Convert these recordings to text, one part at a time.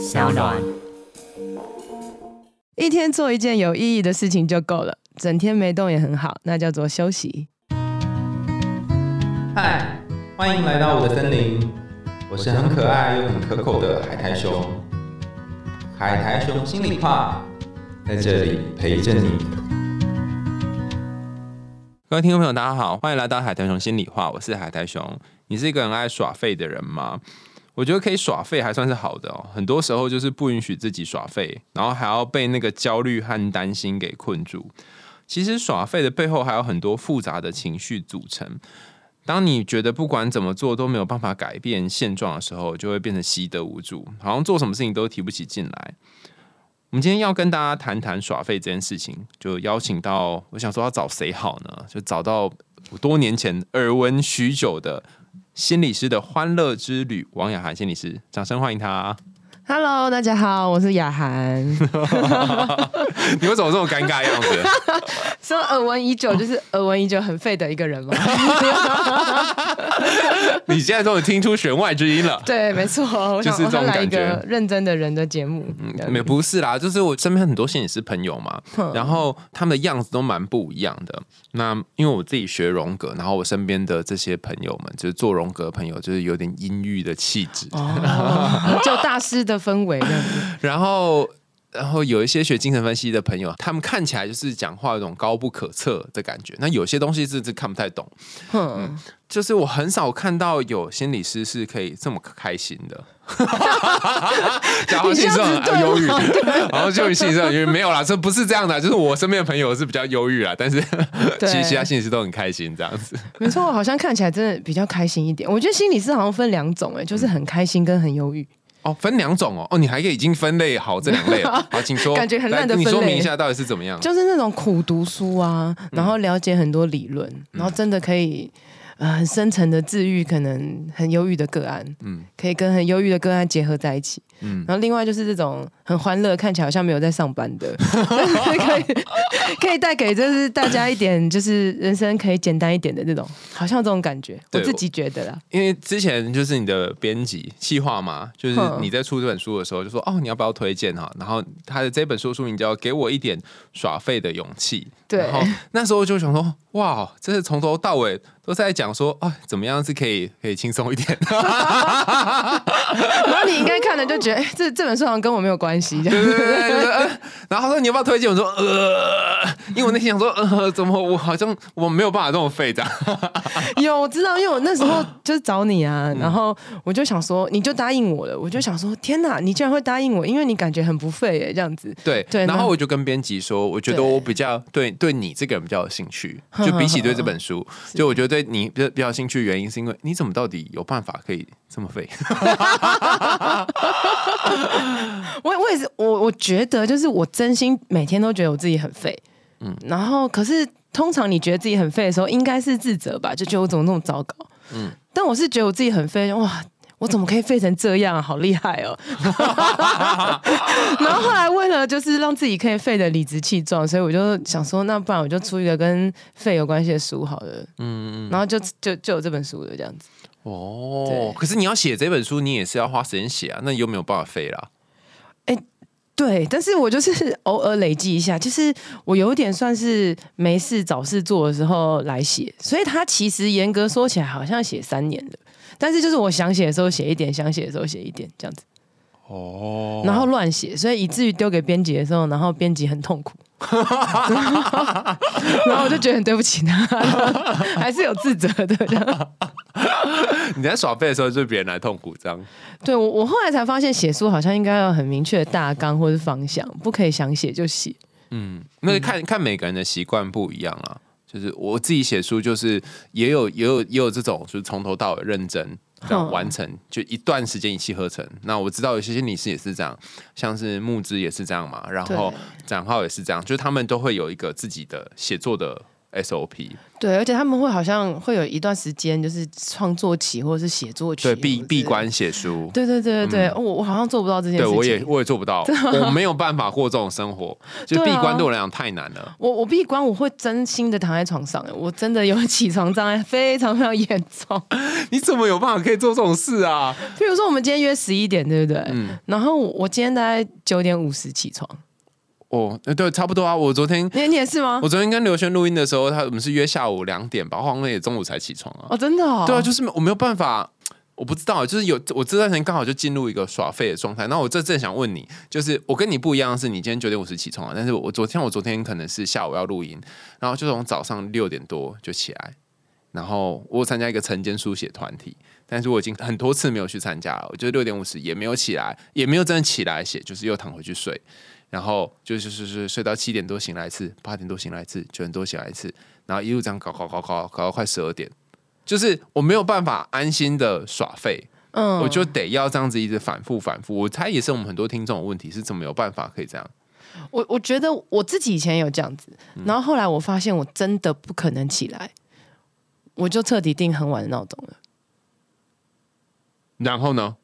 小暖。一天做一件有意义的事情就够了，整天没动也很好，那叫做休息。嗨，欢迎来到我的森林，我是很可爱又很可口的海苔熊。海苔熊心里话，在这里陪着你。各位听众朋友，大家好，欢迎来到海苔熊心里话，我是海苔熊。你是一个很爱耍废的人吗？我觉得可以耍废还算是好的哦，很多时候就是不允许自己耍废，然后还要被那个焦虑和担心给困住。其实耍废的背后还有很多复杂的情绪组成。当你觉得不管怎么做都没有办法改变现状的时候，就会变成习得无助，好像做什么事情都提不起劲来。我们今天要跟大家谈谈耍废这件事情，就邀请到，我想说要找谁好呢？就找到我多年前耳闻许久的心理师的欢乐之旅王雅涵心理师，掌声欢迎她。Hello，大家好，我是雅涵。你为什么这么尴尬的样子？说耳闻已久，就是耳闻已久很废的一个人吗？你现在终于听出弦外之音了。对，没错，我想就是这种感觉个认真的人的节目。嗯，没不是啦，就是我身边很多心理师朋友嘛，然后他们的样子都蛮不一样的。那因为我自己学荣格，然后我身边的这些朋友们，就是做荣格的朋友，就是有点阴郁的气质，哦，就大师的氛围。然后。然后有一些学精神分析的朋友，他们看起来就是讲话有种高不可测的感觉。那有些东西是是看不太懂，嗯，就是我很少看到有心理师是可以这么开心的。讲好心理师很忧郁，然后就心理师很忧郁，没有啦，这不是这样的，就是我身边的朋友是比较忧郁啦，但是其实其他心理师都很开心这样子。没错，好像看起来真的比较开心一点。我觉得心理师好像分两种，哎，就是很开心跟很忧郁。哦，分两种哦，哦，你还可以已经分类好这两类了。好，请说，感觉很烂的你分类说明一下到底是怎么样？就是那种苦读书啊，然后了解很多理论，然后真的可以呃很深层的治愈可能很忧郁的个案，嗯嗯，可以跟很忧郁的个案结合在一起。嗯嗯，然后另外就是这种很欢乐，看起来好像没有在上班的，可以可以带给就是大家一点就是人生可以简单一点的这种，好像这种感觉，我自己觉得啦。因为之前就是你的编辑计划嘛，就是你在出这本书的时候就说哦，你要不要推荐哈？然后他的这本书书名叫《给我一点耍废的勇气》。对然后那时候就想说，哇，这是从头到尾都是在讲说，啊，怎么样是可以可以轻松一点。然后你应该看了就觉得，哎、这这本书好像跟我没有关系，对对对然后他说你要不要推荐？我说呃，因为我那天想说，呃，怎么我好像我没有办法这么废的。有，我知道，因为我那时候 就是找你啊，然后我就想说，你就答应我了，我就想说，天哪，你竟然会答应我，因为你感觉很不费耶，这样子。对，对然后我就跟编辑说，我觉得我比较对对你这个人比较有兴趣，就比起对这本书，就我觉得对你比较比较有兴趣的原因，是因为你怎么到底有办法可以这么废？我我也是，我我觉得就是我真心每天都觉得我自己很废，嗯，然后可是通常你觉得自己很废的时候，应该是自责吧，就觉得我怎么那么糟糕，嗯嗯，但我是觉得我自己很废，哇。我怎么可以废成这样啊？好厉害哦！然后后来为了就是让自己可以废的理直气壮，所以我就想说，那不然我就出一个跟废有关系的书好了。嗯，然后就就就有这本书了，这样子。哦，可是你要写这本书，你也是要花时间写啊，那你又没有办法废啦。哎对，但是我就是偶尔累积一下，就是我有点算是没事找事做的时候来写，所以它其实严格说起来好像写三年的，但是就是我想写的时候写一点，想写的时候写一点这样子，哦，然后乱写，所以以至于丢给编辑的时候，然后编辑很痛苦，然后我就觉得很对不起他，还是有自责的。你在耍废的时候，就是别人来痛苦这样。对我，我后来才发现写书好像应该要很明确的大纲或是方向，不可以想写就写。嗯，那看看每个人的习惯不一样啊。就是我自己写书，就是也有也有也有这种，就是从头到尾认真这样嗯完成，就一段时间一气呵成。那我知道有些心理师也是这样，像是木之也是这样嘛，然后展浩也是这样，就是他们都会有一个自己的写作的 SOP。对，而且他们会好像会有一段时间，就是创作期或者是写作期，对，闭闭。关写书。对对对对对，我我好像做不到这件事情。对我也我也做不到，我没有办法过这种生活，就闭关对我来讲太难了。我我闭关，我会真心的躺在床上，我真的有起床障碍，非常非常严重。你怎么有办法可以做这种事啊？譬如说，我们今天约十一点，对不对？嗯然后我今天大概九点五十起床，哦，呃对，差不多啊。我昨天你你也是吗我？昨天跟刘轩录音的时候，他我们是约下午两点吧，我好像也中午才起床啊。哦，真的哦。对啊，就是我没有办法，我不知道，就是有我这段时间刚好就进入一个耍废的状态。那我这正想问你，就是我跟你不一样的是，你今天九点五十起床啊，但是我昨天我昨天可能是下午要录音，然后就从早上六点多就起来，然后我有参加一个晨间书写团体，但是我已经很多次没有去参加了，我就六点五十也没有起来，也没有真的起来写，就是又躺回去睡。然后就是是是睡到七点多醒来一次，八点多醒来一次，九点多醒来一次，然后一路这样搞搞搞搞搞到快十二点，就是我没有办法安心的耍废，嗯我就得要这样子一直反复反复。我猜也是我们很多听众的问题，是怎么有办法可以这样？我我觉得我自己以前有这样子，嗯然后后来我发现我真的不可能起来，我就彻底定很晚的闹钟了。然后呢？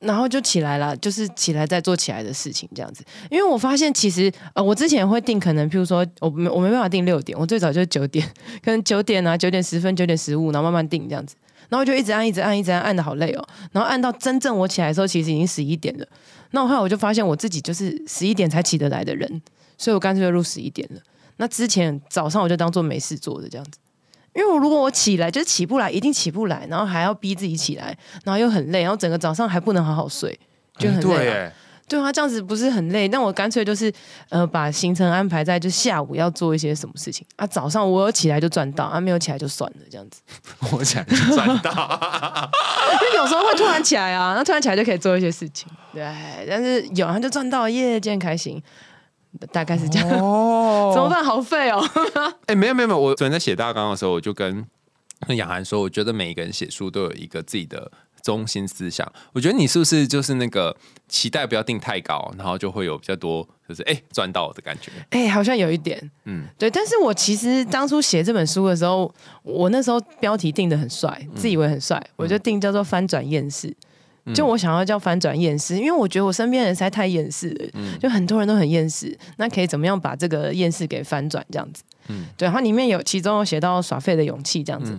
然后就起来了，就是起来再做起来的事情这样子。因为我发现其实呃，我之前会定可能，譬如说我没我没办法定六点，我最早就是九点，可能九点啊，九点十分、九点十五，然后慢慢定这样子。然后就一直按、一直按、一直按，按的好累哦。然后按到真正我起来的时候，其实已经十一点了。那后来我就发现我自己就是十一点才起得来的人，所以我干脆就录十一点了。那之前早上我就当做没事做的这样子。因为我如果我起来就是起不来，一定起不来，然后还要逼自己起来，然后又很累，然后整个早上还不能好好睡，就很累、啊。对啊，这样子不是很累？那我干脆就是呃，把行程安排在就下午要做一些什么事情啊，早上我有起来就赚到，啊没有起来就算了，这样子。我想就赚到。因为有时候会突然起来啊，那突然起来就可以做一些事情，对。但是有他就赚到了耶，今天开心，大概是这样。哦怎么办？好废哦。哎、没有没有没有，我昨天在写大纲的时候，我就跟跟雅涵说，我觉得每一个人写书都有一个自己的中心思想。我觉得你是不是就是那个期待不要定太高，然后就会有比较多就是哎赚到的感觉？哎、好像有一点，嗯嗯，对。但是我其实当初写这本书的时候，我那时候标题定的很帅，自以为很帅，我就定叫做“翻转厌世”。就我想要叫翻转厌世，因为我觉得我身边人实在太厌世了，就很多人都很厌世。那可以怎么样把这个厌世给翻转？这样子，嗯对。然后里面有其中有写到耍废的勇气这样子，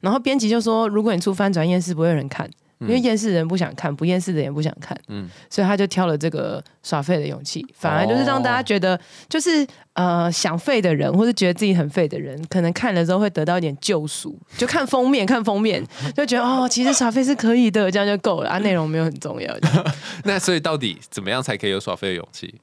然后编辑就说，如果你出翻转厌世，不会有人看。因为厌世的人不想看，不厌世的人也不想看，嗯所以他就挑了这个耍废的勇气，反而就是让大家觉得，就是呃想废的人或是觉得自己很废的人，可能看了之后会得到一点救赎，就看封面看封面就觉得哦，其实耍废是可以的，这样就够了啊，内容没有很重要。那所以到底怎么样才可以有耍废的勇气？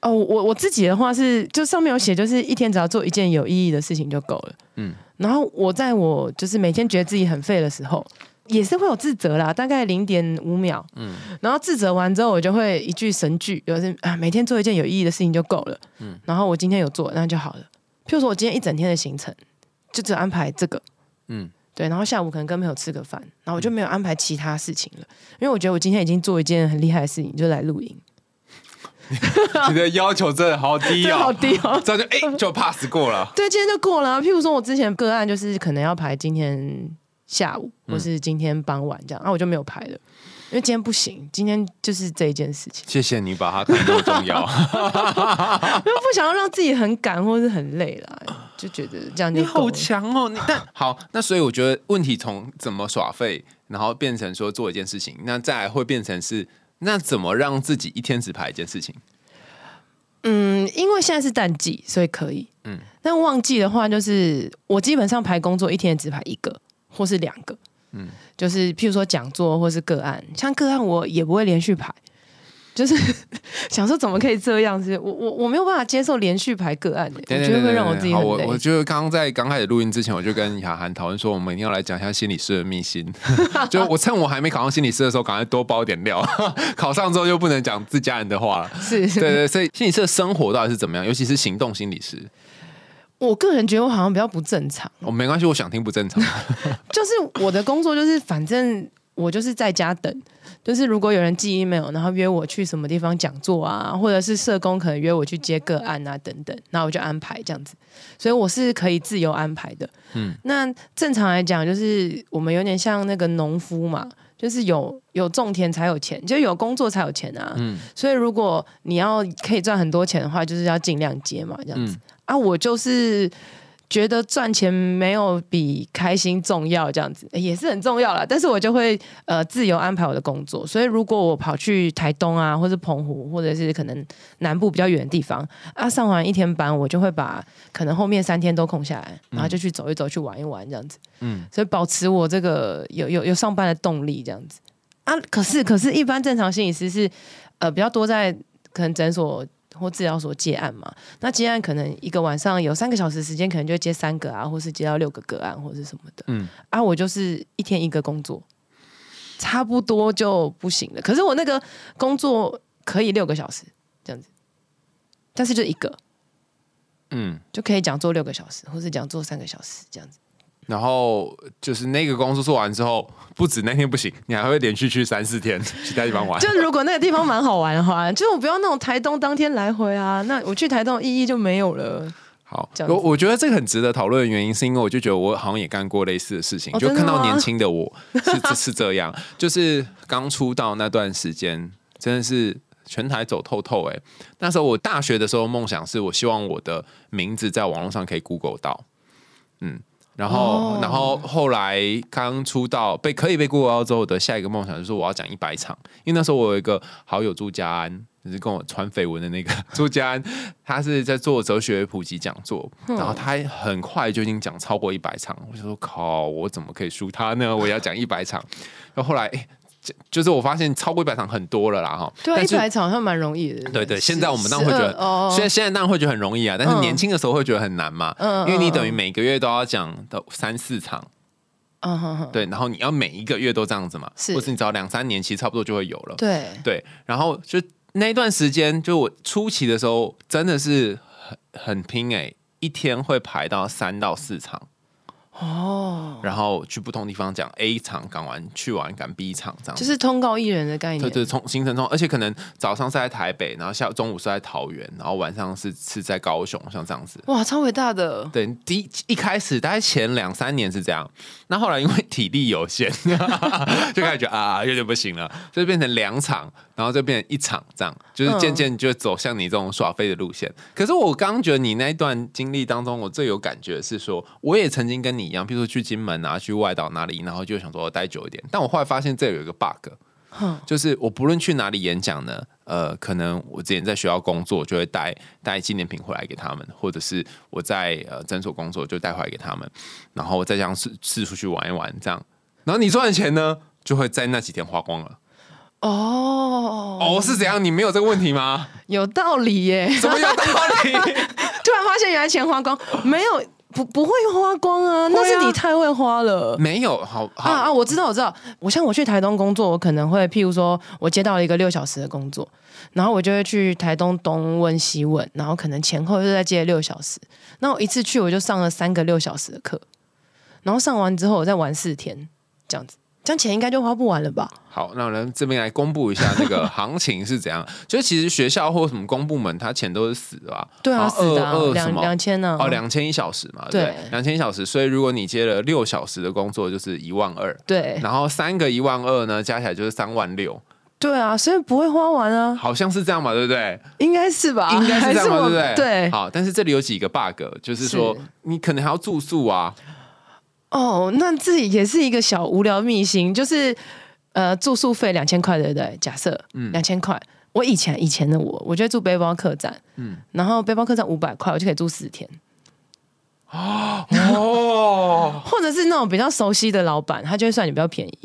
哦，我我自己的话是，就上面有写，就是一天只要做一件有意义的事情就够了。嗯嗯，然后我在我就是每天觉得自己很废的时候，也是会有自责啦，大概零点五秒。嗯，然后自责完之后，我就会一句神句，就是啊，每天做一件有意义的事情就够了。嗯，然后我今天有做，那就好了。譬如说我今天一整天的行程，就只有安排这个。嗯嗯。对，然后下午可能跟朋友吃个饭，然后我就没有安排其他事情了，因为我觉得我今天已经做一件很厉害的事情，就来录音，你的要求真的好低这好哦，低哦。这样就哎、就 pass 过了。对，今天就过了啊、譬如说，我之前个案就是可能要排今天下午或是今天傍晚这样，啊，我就没有拍了，因为今天不行，今天就是这一件事情，谢谢你把它看那么重要，因为不想要让自己很赶或是很累啦，就觉得这样就你好强哦！你但 好，那所以我觉得问题从怎么耍废，然后变成说做一件事情，那再来会变成是那怎么让自己一天只排一件事情？嗯，因为现在是淡季，所以可以。嗯嗯，但旺季的话，就是我基本上排工作一天只排一个或是两个。嗯嗯，就是譬如说讲座或是个案，像个案我也不会连续排，就是 想说怎么可以这样子？我我我没有办法接受连续排个案的、我觉得会让我自己好，很累。我我就刚刚在刚开始录音之前，我就跟雅涵讨论说，我们一定要来讲一下心理师的秘辛。就我趁我还没考上心理师的时候，赶快多包点料。考上之后就不能讲自家人的话了。是，对对，所以心理师的生活到底是怎么样？尤其是行动心理师，我个人觉得我好像比较不正常。我、没关系，我想听不正常。就是我的工作就是，反正我就是在家等，就是如果有人寄 email，然后约我去什么地方讲座啊，或者是社工可能约我去接个案啊等等，那我就安排这样子，所以我是可以自由安排的。嗯，那正常来讲，就是我们有点像那个农夫嘛，就是有有种田才有钱，就有工作才有钱啊。嗯，所以如果你要可以赚很多钱的话，就是要尽量接嘛，这样子。啊，我就是。觉得赚钱没有比开心重要，这样子也是很重要了。但是我就会呃自由安排我的工作，所以如果我跑去台东啊，或者澎湖，或者是可能南部比较远的地方啊，上完一天班，我就会把可能后面三天都空下来，然后就去走一走，去玩一玩这样子。嗯，所以保持我这个有有有上班的动力这样子啊。可是可是，一般正常心理师是呃比较多在可能诊所。或治疗所接案嘛，那接案可能一个晚上有三个小时时间，可能就接三个啊，或是接到六个个案，或者是什么的。嗯，啊，我就是一天一个工作，差不多就不行了。可是我那个工作可以六个小时这样子，但是就一个，嗯，就可以讲做六个小时，或是讲做三个小时这样子。然后就是那个工作做完之后，不止那天不行，你还会连续去三四天其他地方玩。就如果那个地方蛮好玩的话，就我不要那种台东当天来回啊，那我去台东意义就没有了。好，我我觉得这个很值得讨论的原因，是因为我就觉得我好像也干过类似的事情，就看到年轻的我 是是这样，就是刚出道那段时间，真的是全台走透透。哎，那时候我大学的时候梦想是我希望我的名字在网络上可以 Google 到，嗯。然后，然后后来刚出道被可以被 Google 到之后的下一个梦想就是我要讲一百场，因为那时候我有一个好友朱家安，就是跟我传绯闻的那个朱家安，他是在做哲学普及讲座，然后他很快就已经讲超过一百场，我就说靠，我怎么可以输他呢？我要讲一百场，然后后来。就是我发现超过一百场很多了啦哈，对，一百场好像蛮容易的。对对，现在我们当然会觉得，现在现在当然会觉得很容易啊，但是年轻的时候会觉得很难嘛，嗯，因为你等于每个月都要讲到三四场，嗯哼哼，对，然后你要每一个月都这样子嘛，是，或是你只要两三年，其实差不多就会有了，对。对，然后就那一段时间，就我初期的时候真的是很很拼哎，一天会排到三到四场。哦，然后去不同地方讲 A 场赶完去完赶 B 场这样，就是通告艺人的概念。对对，从行程中，而且可能早上是在台北，然后下中午是在桃园，然后晚上是是在高雄，像这样子。哇，超伟大的！对，第一一开始大概前两三年是这样，那后来因为体力有限，就开始觉得啊有点不行了，就变成两场，然后就变成一场这样，就是渐渐就走向你这种耍飞的路线。可是我刚刚觉得你那一段经历当中，我最有感觉是说，我也曾经跟你。一样，譬如说去金门啊，去外岛哪里，然后就想说待久一点。但我后来发现这有一个 bug，就是我不论去哪里演讲呢，呃，可能我之前在学校工作，就会带带纪念品回来给他们，或者是我在呃诊所工作，就带回来给他们，然后再这样四四处去玩一玩，这样，然后你赚的钱呢，就会在那几天花光了。哦哦，是怎样？你没有这个问题吗？有道理耶，怎么有道理？突然发现原来钱花光，没有。不不会花光啊，那是你太会花了。没有，好啊啊！我知道，我知道。我像我去台东工作，我可能会，譬如说，我接到了一个六小时的工作，然后我就会去台东东问西问，然后可能前后又在接六小时。那我一次去我就上了三个六小时的课，然后上完之后我再玩四天，这样子。这样钱应该就花不完了吧？好，那我们这边来公布一下那个行情是怎样。就是其实学校或什么公部门，他钱都是死的吧？对啊，二二两两千呢？哦，两千一小时嘛，对，两千一小时。所以如果你接了六小时的工作，就是一万二。对，然后三个一万二呢，加起来就是三万六。对啊，所以不会花完啊。好像是这样嘛，对不对？应该是吧？应该是这样嘛，对不对？对。好，但是这里有几个 bug，就是说你可能还要住宿啊。哦，那自己也是一个小无聊秘辛，就是呃，住宿费两千块，对不对？假设，嗯，两千块。我以前以前的我，我觉得住背包客栈，嗯，然后背包客栈五百块，我就可以住四天。哦，或者是那种比较熟悉的老板，他就会算你比较便宜，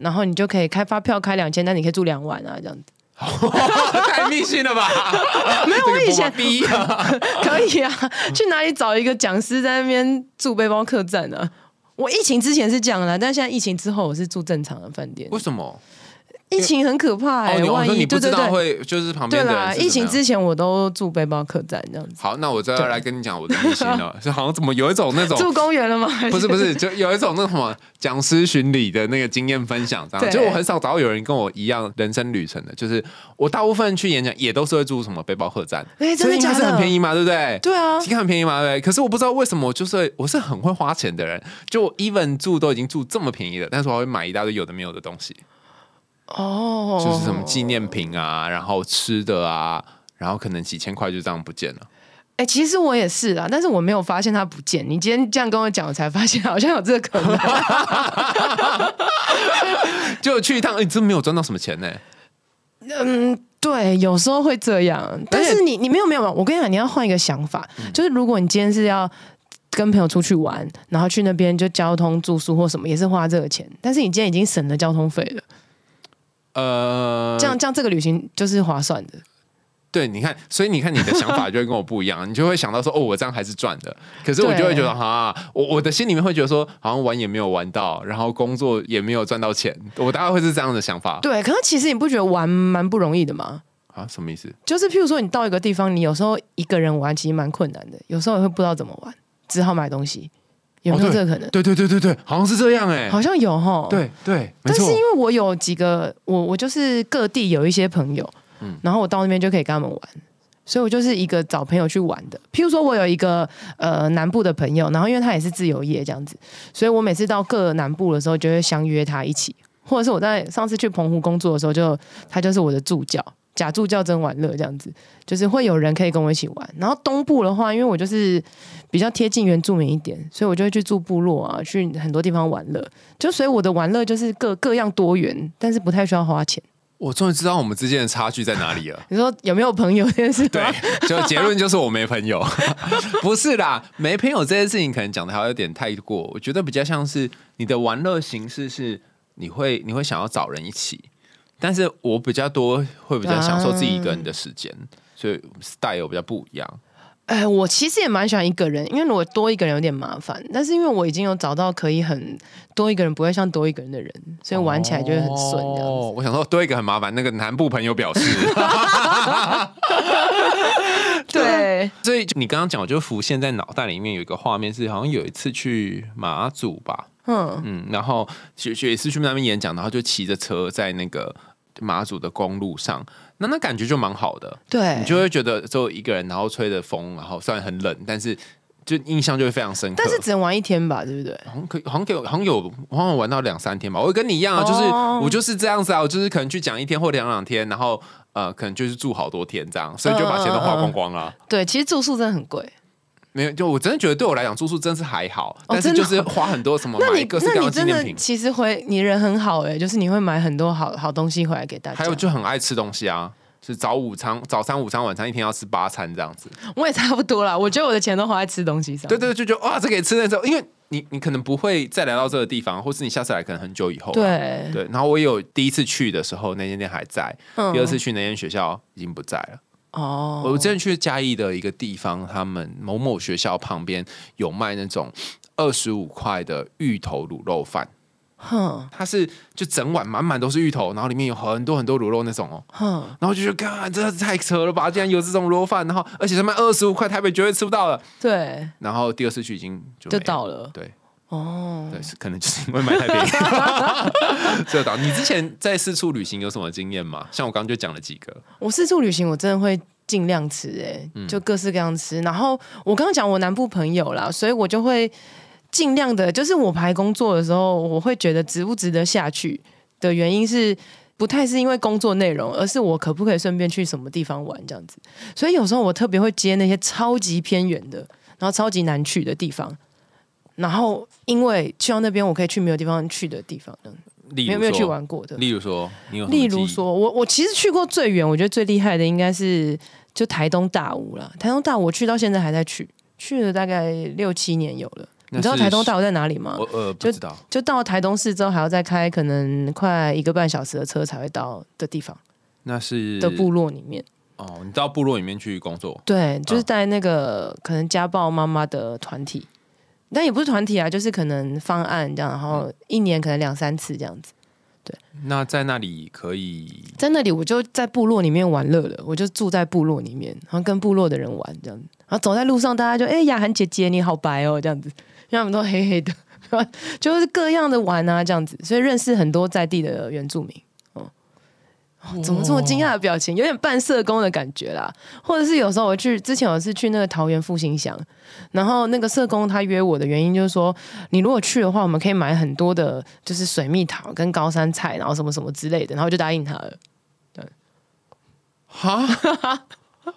然后你就可以开发票开两千，但你可以住两晚啊，这样子。太迷信了吧？没有，我以前 可以啊。去哪里找一个讲师在那边住背包客栈呢？我疫情之前是这样的，但现在疫情之后我是住正常的饭店。为什么？疫情很可怕哎、哦，你我万一说你不知道会就是旁，边的人是疫情之前我都住背包客栈这样子，好，那我再来跟你讲我的秘辛了，是好像怎么有一种那种住公园了吗？不是不是，就有一种那什么讲师巡礼的那个经验分享，这样。就我很少找到有人跟我一样人生旅程的，就是我大部分去演讲也都是会住什么背包客栈，哎、真的假所以应该是很便？宜嘛，对不对？对啊，应该很便宜嘛，对不对？可是我不知道为什么，就是我是很会花钱的人，就我 even 住都已经住这么便宜了，但是我还会买一大堆有的没有的东西，哦，就是什么纪念品啊，然后吃的啊，然后可能几千块就这样不见了。哎、其实我也是啊，但是我没有发现它不见。你今天这样跟我讲，我才发现好像有这个可能。就去一趟，你、真没有赚到什么钱呢、嗯，对，有时候会这样，但是你你没有没有，我跟你讲，你要换一个想法，嗯就是如果你今天是要跟朋友出去玩，然后去那边就交通住宿或什么，也是花这个钱，但是你今天已经省了交通费了，呃，这样这样这个旅行就是划算的。对，你看，所以你看你的想法就会跟我不一样，你就会想到说，哦，我这样还是赚的。可是我就会觉得，哈，我我的心里面会觉得说，好像玩也没有玩到，然后工作也没有赚到钱，我大概会是这样的想法。对，可是其实你不觉得玩蛮不容易的吗？啊，什么意思？就是譬如说，你到一个地方，你有时候一个人玩其实蛮困难的，有时候也会不知道怎么玩，只好买东西，有没有这个可能？对对对对对，好像是这样哎、好像有哈。。对对，但是因。为我有几个，我我就是各地有一些朋友，嗯然后我到那边就可以跟他们玩，所以我就是一个找朋友去玩的。譬如说，我有一个呃南部的朋友，然后因为他也是自由业这样子，所以我每次到各南部的时候，就会相约他一起，或者是我在上次去澎湖工作的时候就，他就是我的助教。假助教真玩乐这样子，就是会有人可以跟我一起玩。然后东部的话，因为我就是比较贴近原住民一点，所以我就会去住部落啊，去很多地方玩乐。就所以我的玩乐就是各各样多元，但是不太需要花钱。我终于知道我们之间的差距在哪里了。你说有没有朋友这件事吗？对，就结论就是我没朋友，不是啦，没朋友这件事情可能讲的还有点太过，我觉得比较像是你的玩乐形式是你会你会想要找人一起，但是我比较多会比较享受自己一个人的时间，所以 style 比较不一样。哎，我其实也蛮喜欢一个人，因为如果多一个人有点麻烦，但是因为我已经有找到可以很多一个人不会像多一个人的人，所以玩起来就会很顺。哦，我想说多一个很麻烦，那个南部朋友表示，对，所以你刚刚讲，我就浮现在脑袋里面有一个画面是，好像有一次去马祖吧，嗯，嗯，然后去去也是去那边演讲，然后就骑着车在那个马祖的公路上，那那感觉就蛮好的，对，你就会觉得只有一个人，然后吹着风，然后虽然很冷，但是就印象就会非常深刻。但是只能玩一天吧，对不对？好像可以，好像给我，好像有，好像有玩到两三天吧。我跟你一样啊，就是、哦我就是这样子啊，我就是可能去讲一天或两两天，然后呃，可能就是住好多天这样，所以就把钱都花光光了。对，其实住宿真的很贵。没有，就我真的觉得对我来讲住宿真是还好，哦但是就是花很多什么买各式各样那你真的纪念品，其实回你人很好哎、就是你会买很多好好东西回来给大家。还有就很爱吃东西啊。是早午餐、早餐、午餐、晚餐，一天要吃八餐这样子。我也差不多啦，我觉得我的钱都花在吃东西上。对对，就觉得哇，这个也吃那时候，因为你你可能不会再来到这个地方，或是你下次来可能很久以后啊、对对。然后我有第一次去的时候，那间店还在；嗯第二次去那间学校已经不在了。哦，我之前去嘉义的一个地方，他们某某学校旁边有卖那种二十五块的芋头卤肉饭，哼它是就整碗满满都是芋头，然后里面有很多很多卤肉那种哦。哼，然后就觉得，看，真的是太扯了吧！竟然有这种卤肉饭，然后而且他卖二十五块，台北绝对吃不到了。对，然后第二次去已经就到了。对哦，对，是可能就是因为买太便宜，这到。你之前在四处旅行有什么经验吗？像我刚刚就讲了几个，我四处旅行，我真的会尽量吃、哎、嗯就各式各样吃。然后我刚刚讲我南部朋友啦，所以我就会尽量的，就是我排工作的时候，我会觉得值不值得下去的原因是。不太是因为工作内容，而是我可不可以顺便去什么地方玩这样子。所以有时候我特别会接那些超级偏远的，然后超级难去的地方。然后因为去到那边，我可以去没有地方去的地方，这样例如没有没有去玩过的。例如说，例如说，我我其实去过最远，我觉得最厉害的应该是就台东大武了。台东大武我去到现在还在去，去了大概六七年有了。你知道是台东大武在哪里吗我？呃不就知道，就到台东市之后，还要再开可能快一个半小时的车才会到的地方那是的部落里面。哦，你到部落里面去工作，对，就是在那个可能家暴妈妈的团体，但也不是团体啊，就是可能方案这样，然后一年可能两三次这样子。对。那在那里可以在那里我就在部落里面玩乐了，我就住在部落里面，然后跟部落的人玩这样子，然后走在路上，大家就哎雅涵姐姐你好白哦。这样子，因为他们都黑黑的，就是各样的玩啊这样子，所以认识很多在地的原住民。怎么这么惊讶的表情？有点半社工的感觉啦，或者是有时候我去之前我是去那个桃园复兴乡，然后那个社工他约我的原因就是说，你如果去的话，我们可以买很多的，就是水蜜桃跟高山菜，然后什么什么之类的，然后就答应他了。对哈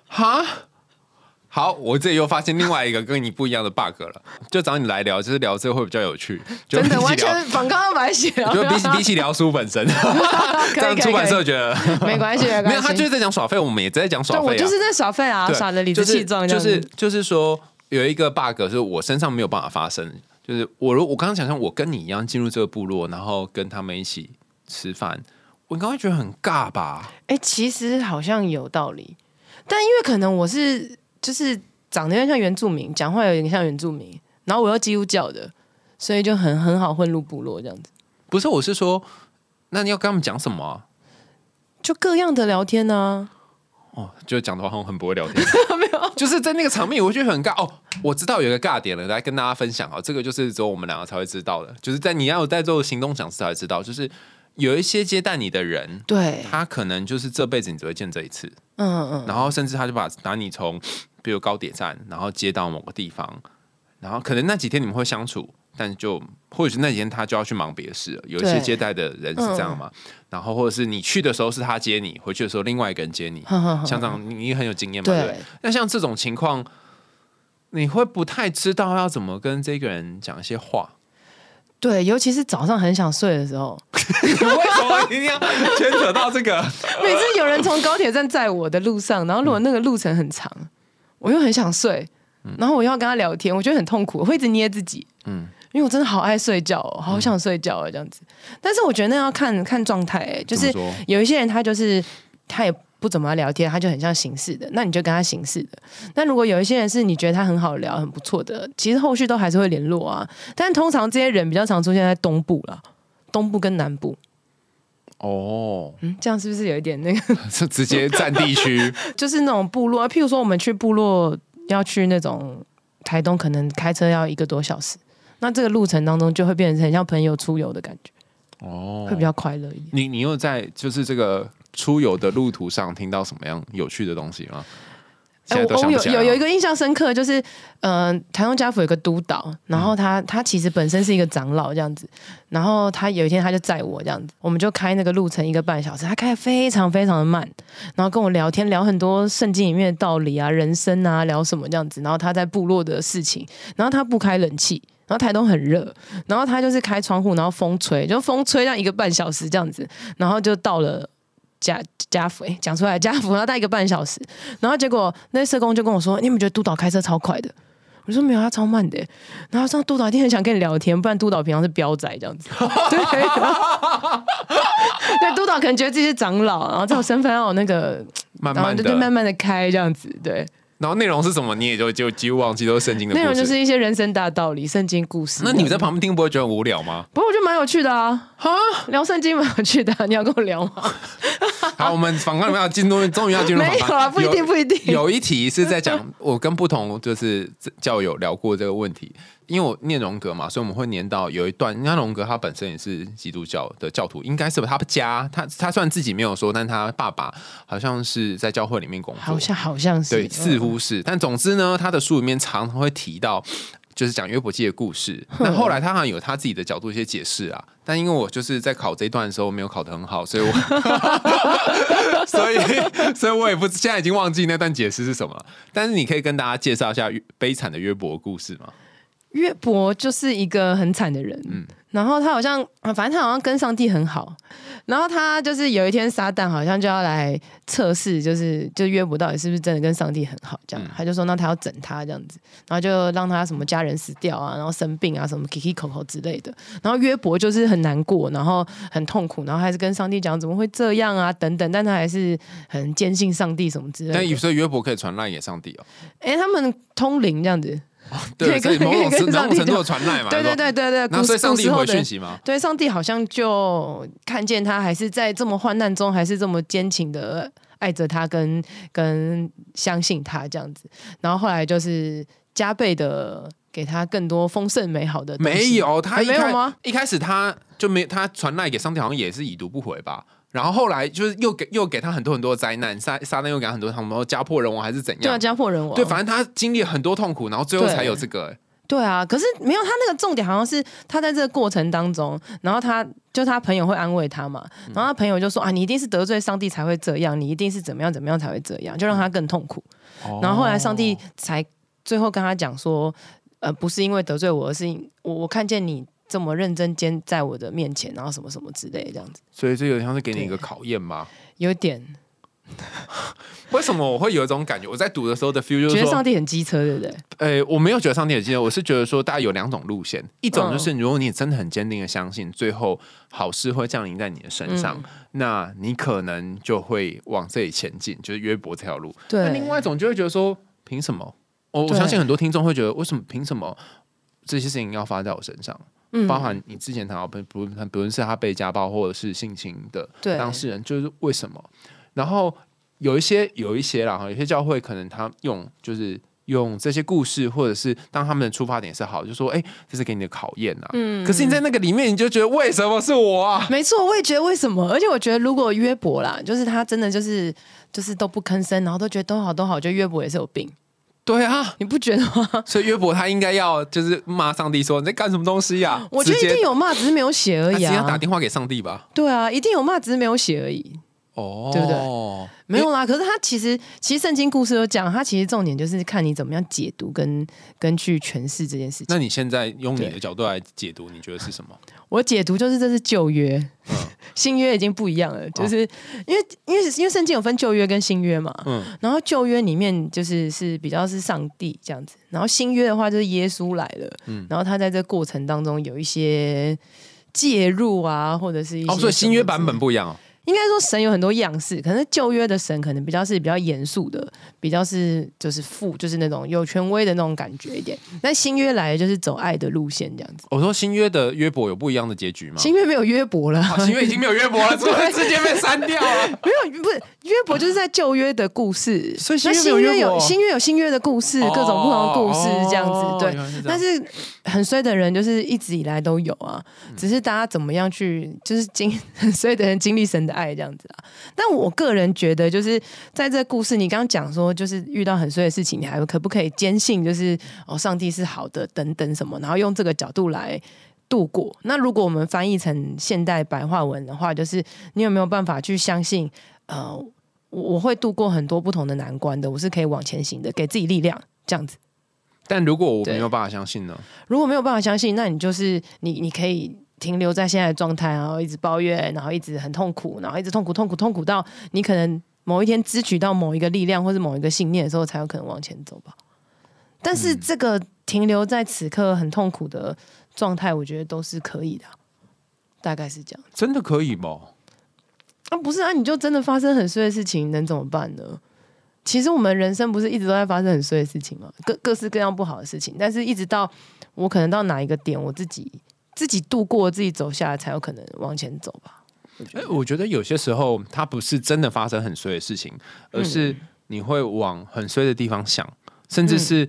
哈。好，我这里又发现另外一个跟你不一样的 bug 了，就找你来聊，就是聊这个会比较有趣，就真的完全反刚刚白写了，就比起比起聊书本身，这样出版社觉得没关系，没有，他就是在讲耍废，我们也在讲耍对，废啊。我就是在耍废啊，耍的理直就是气壮就是就是说有一个 bug 是我身上没有办法发生，就是我如我刚刚想象我跟你一样进入这个部落，然后跟他们一起吃饭，我应该会觉得很尬吧？哎、其实好像有道理，但因为可能我是就是长得有点像原住民，讲话有点像原住民，然后我又基督教的，所以就很很好混入部落这样子，不是，我是说，那你要跟他们讲什么？啊、就各样的聊天呢、哦，就讲的话好像很不会聊天，没有，就是在那个场面，我觉得很尬。哦，我知道有一个尬点了，来跟大家分享啊，这个就是只有我们两个才会知道的，就是在你要有在做行动讲师才会知道，就是有一些接待你的人，对，他可能就是这辈子你只会见这一次，嗯嗯，然后甚至他就把把你从比如高铁站，然后接到某个地方，然后可能那几天你们会相处，但就或者是那几天他就要去忙别的事了。有一些接待的人是这样嘛，然后或者是你去的时候是他接你，回去的时候另外一个人接你，像这样你你很有经验嘛，对？那像这种情况，你会不太知道要怎么跟这个人讲一些话。对，尤其是早上很想睡的时候，你 为什么一定要牵扯到这个？每次有人从高铁站载我的路上，然后如果那个路程很长，我又很想睡，然后我又要跟他聊天，我觉得很痛苦，我会一直捏自己，嗯嗯，因为我真的好爱睡觉、哦，好想睡觉哦，这样子。但是我觉得那要看看状态，哎，就是有一些人他就是他也不怎么聊天，他就很像形式的，那你就跟他形式的。那如果有一些人是你觉得他很好聊、很不错的，其实后续都还是会联络啊。但通常这些人比较常出现在东部啦，东部跟南部，哦，嗯，这样是不是有一点那个？就直接占地区。就是那种部落，譬如说我们去部落要去那种台东，可能开车要一个多小时，那这个路程当中就会变成很像朋友出游的感觉，哦会比较快乐一点。你你又在就是这个出游的路途上听到什么样有趣的东西吗？现在都我我有有有一个印象深刻，就是呃，台东家府有个督导，然后他他其实本身是一个长老这样子，然后他有一天他就载我这样子，我们就开那个路程一个半小时，他开的非常非常的慢，然后跟我聊天聊很多圣经里面的道理啊、人生啊，聊什么这样子，然后他在部落的事情，然后他不开冷气。然后台东很热，然后他就是开窗户，然后风吹，就风吹让一个半小时这样子，然后就到了家家福，哎，讲出来家福，然后待一个半小时，然后结果那社工就跟我说：“你有没有觉得督导开车超快的？”我说：“没有，他超慢的。”然后说：“督导一定很想跟你聊天，不然督导平常是彪仔这样子。”对，对，督导可能觉得自己是长老，然后这种身份要有那个，慢慢的，就就慢慢的开这样子。对，然后内容是什么，你也就就几乎忘记，都是圣经的故事。内容就是一些人生大道理、圣经故事。那你在旁边听不会觉得很无聊吗？不过我觉得蛮有趣的啊，哈聊圣经蛮有趣的啊、你要跟我聊吗？好，我们访谈里面要进入，终于要进入。没有啊，不一定，不一定。有一题是在讲我跟不同就是教友聊过这个问题，因为我念荣格嘛，所以我们会念到有一段，那荣格他本身也是基督教的教徒，应该是吧？他家他他虽然自己没有说，但他爸爸好像是在教会里面工作，好像好像是，对，似嗯乎是。但总之呢，他的书里面常常会提到。就是讲约伯记的故事，那后来他好像有他自己的角度一些解释啊，但因为我就是在考这一段的时候没有考得很好，所以我 所以所以我也不现在已经忘记那段解释是什么了。但是你可以跟大家介绍一下悲惨的约伯故事吗？约伯就是一个很惨的人，嗯。然后他好像，啊反正他好像跟上帝很好，然后他就是有一天撒旦好像就要来测试，就是就约伯到底是不是真的跟上帝很好，这样、嗯。他就说那他要整他这样子，然后就让他什么家人死掉啊，然后生病啊，什么 kiki 口口之类的，然后约伯就是很难过，然后很痛苦，然后还是跟上帝讲怎么会这样啊等等，但他还是很坚信上帝什么之类的。但有时候约伯可以传赖给上帝哦。哎，他们通灵这样子，对，所以某种跟程某上帝种程度的传赖嘛，对对说。对对对，那古所以上帝回讯息吗？对，上帝好像就看见他，还是在这么患难中，还是这么坚强的爱着他跟，跟相信他这样子。然后后来就是加倍的给他更多丰盛美好的。没有，他没有吗？一开始他就没他传赖给上帝，好像也是已读不回吧。然后后来就是又给又给他很多很多的灾难，撒撒旦又给他很多，他们家破人亡还是怎样。对啊，家破人亡。对，反正他经历很多痛苦，然后最后才有这个、欸对啊，可是没有他那个重点，好像是他在这个过程当中，然后他就他朋友会安慰他嘛，然后他朋友就说啊，你一定是得罪上帝才会这样，你一定是怎么样怎么样才会这样，就让他更痛苦。然后后来上帝才最后跟他讲说，呃，不是因为得罪我，而是因我我看见你这么认真兼在我的面前，然后什么什么之类这样子，所以这有点像是给你一个考验吗。有点 为什么我会有一种感觉？我在读的时候的 feel 就是觉得上，帝很机车，对不对？呃，我没有觉得上帝很机车，我是觉得说，大家有两种路线，一种就是嗯如果你真的很坚定的相信，最后好事会降临在你的身上，嗯那你可能就会往这里前进，就是约伯这条路。那对，另外一种就会觉得说，凭什么？我我相信很多听众会觉得，为什么凭什么这些事情要发生在我身上？嗯包含你之前谈到，不不不论是他被家暴或者是性侵的对当事人，就是为什么？然后有一些有一些啦，哈，有些教会可能他用就是用这些故事，或者是当他们的出发点是好，就说哎、这是给你的考验啊。嗯可是你在那个里面，你就觉得为什么是我啊？没错，我也觉得为什么？而且我觉得，如果约伯啦，就是他真的就是就是都不吭声，然后都觉得都好都好，就约伯也是有病，对啊，你不觉得吗？所以约伯他应该要就是骂上帝说你在干什么东西呀、我觉得一定有骂，只是没有写而已啊直接打啊。电话给上帝吧。对啊，一定有骂，只是没有写而已。哦，对不对没有啦，可是他其实其实圣经故事有讲，他其实重点就是看你怎么样解读跟跟去诠释这件事情。那你现在用你的角度来解读，你觉得是什么？我解读就是这是旧约，嗯。新约已经不一样了，就是因为因为因为圣经有分旧约跟新约嘛，嗯。然后旧约里面就是是比较是上帝这样子，然后新约的话就是耶稣来了，嗯。然后他在这过程当中有一些介入啊，或者是一些哦，所以新约版本不一样哦。应该说神有很多样式，可能旧约的神可能比较是比较严肃的，比较是就是父就是那种有权威的那种感觉一点。但新约来的就是走爱的路线这样子。我说新约的约伯有不一样的结局吗？新约没有约伯了，啊新约已经没有约伯了，是不是 直接被删掉了？没有不是约伯就是在旧约的故事，所以新约有新约有新约的故事，各种不同的故事这样子。哦对，是但是很衰的人就是一直以来都有啊，嗯只是大家怎么样去，就是经 很衰的人经历神的爱这样子啊。但我个人觉得，就是在这故事，你刚刚讲说，就是遇到很衰的事情，你还可不可以坚信，就是哦，上帝是好的等等什么，然后用这个角度来。度过。那如果我们翻译成现代白话文的话，就是你有没有办法去相信，呃，我我会度过很多不同的难关的，我是可以往前行的，给自己力量，这样子。但如果我没有办法相信呢？如果没有办法相信，那你就是你，你可以停留在现在的状态，然后一直抱怨，然后一直很痛苦，然后一直痛苦、痛苦、痛苦到你可能某一天支取到某一个力量或者某一个信念的时候，才有可能往前走吧。但是这个停留在此刻很痛苦的状态，我觉得都是可以的啊，大概是这样。真的可以吗？啊，不是啊，你就真的发生很碎的事情，能怎么办呢？其实我们人生不是一直都在发生很碎的事情吗？各各式各样不好的事情，但是一直到我可能到哪一个点，我自己自己度过，自己走下来，才有可能往前走吧。哎、我觉得有些时候它不是真的发生很衰的事情，而是你会往很衰的地方想，甚至是、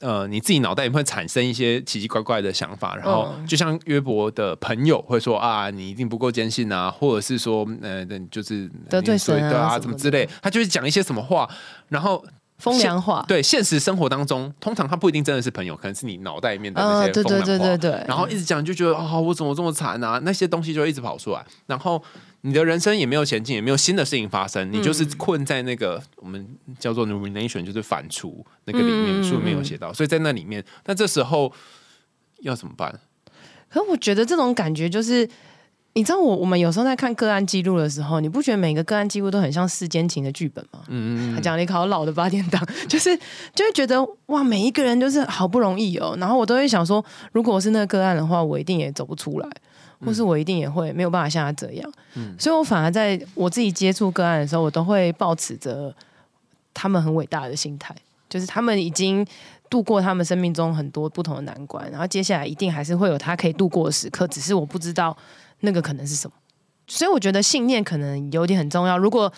呃你自己脑袋里面会产生一些奇奇怪怪的想法，然后嗯就像约伯的朋友会说啊，你一定不够坚信啊，或者是说呃，就是得罪神啊对啊，什么之类，他就是讲一些什么话，然后风凉话，对现实生活当中，通常他不一定真的是朋友，可能是你脑袋里面的那些风凉话。对对对，然后一直讲，就觉得啊、我怎么这么惨啊？那些东西就一直跑出来，然后你的人生也没有前进，也没有新的事情发生，你就是困在那个我们叫做 rumination，就是反刍那个里面，嗯书里面有写到，所以在那里面，那这时候要怎么办？可我觉得这种感觉就是，你知道我我们有时候在看个案记录的时候，你不觉得每个个案记录都很像世间情的剧本吗？嗯，他讲了一个好老的八点档，就是就会觉得哇，每一个人就是好不容易哦，然后我都会想说，如果我是那个个案的话，我一定也走不出来，或是我一定也会没有办法像他这样，嗯。所以我反而在我自己接触个案的时候，我都会抱持着他们很伟大的心态，就是他们已经度过他们生命中很多不同的难关，然后接下来一定还是会有他可以度过的时刻，只是我不知道那个可能是什么。所以我觉得信念可能有点很重要。如果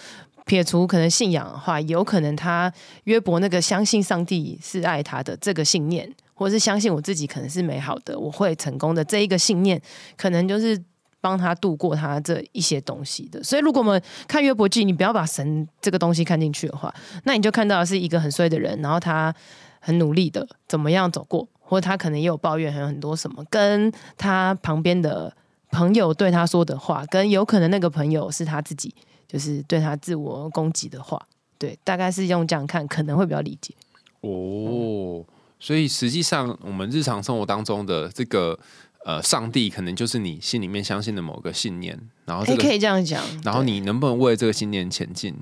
撇除可能信仰的话，有可能他约伯那个相信上帝是爱他的这个信念，或是相信我自己可能是美好的，我会成功的这一个信念，可能就是帮他度过他这一些东西的。所以，如果我们看约伯记，你不要把神这个东西看进去的话，那你就看到是一个很衰的人，然后他很努力的怎么样走过，或者他可能也有抱怨，还有很多什么，跟他旁边的朋友对他说的话，跟有可能那个朋友是他自己。就是对他自我攻击的话，对，大概是用这样看，可能会比较理解。哦，所以实际上我们日常生活当中的这个呃，上帝可能就是你心里面相信的某个信念，然后也可以这样讲，然后你能不能为这个信念前进？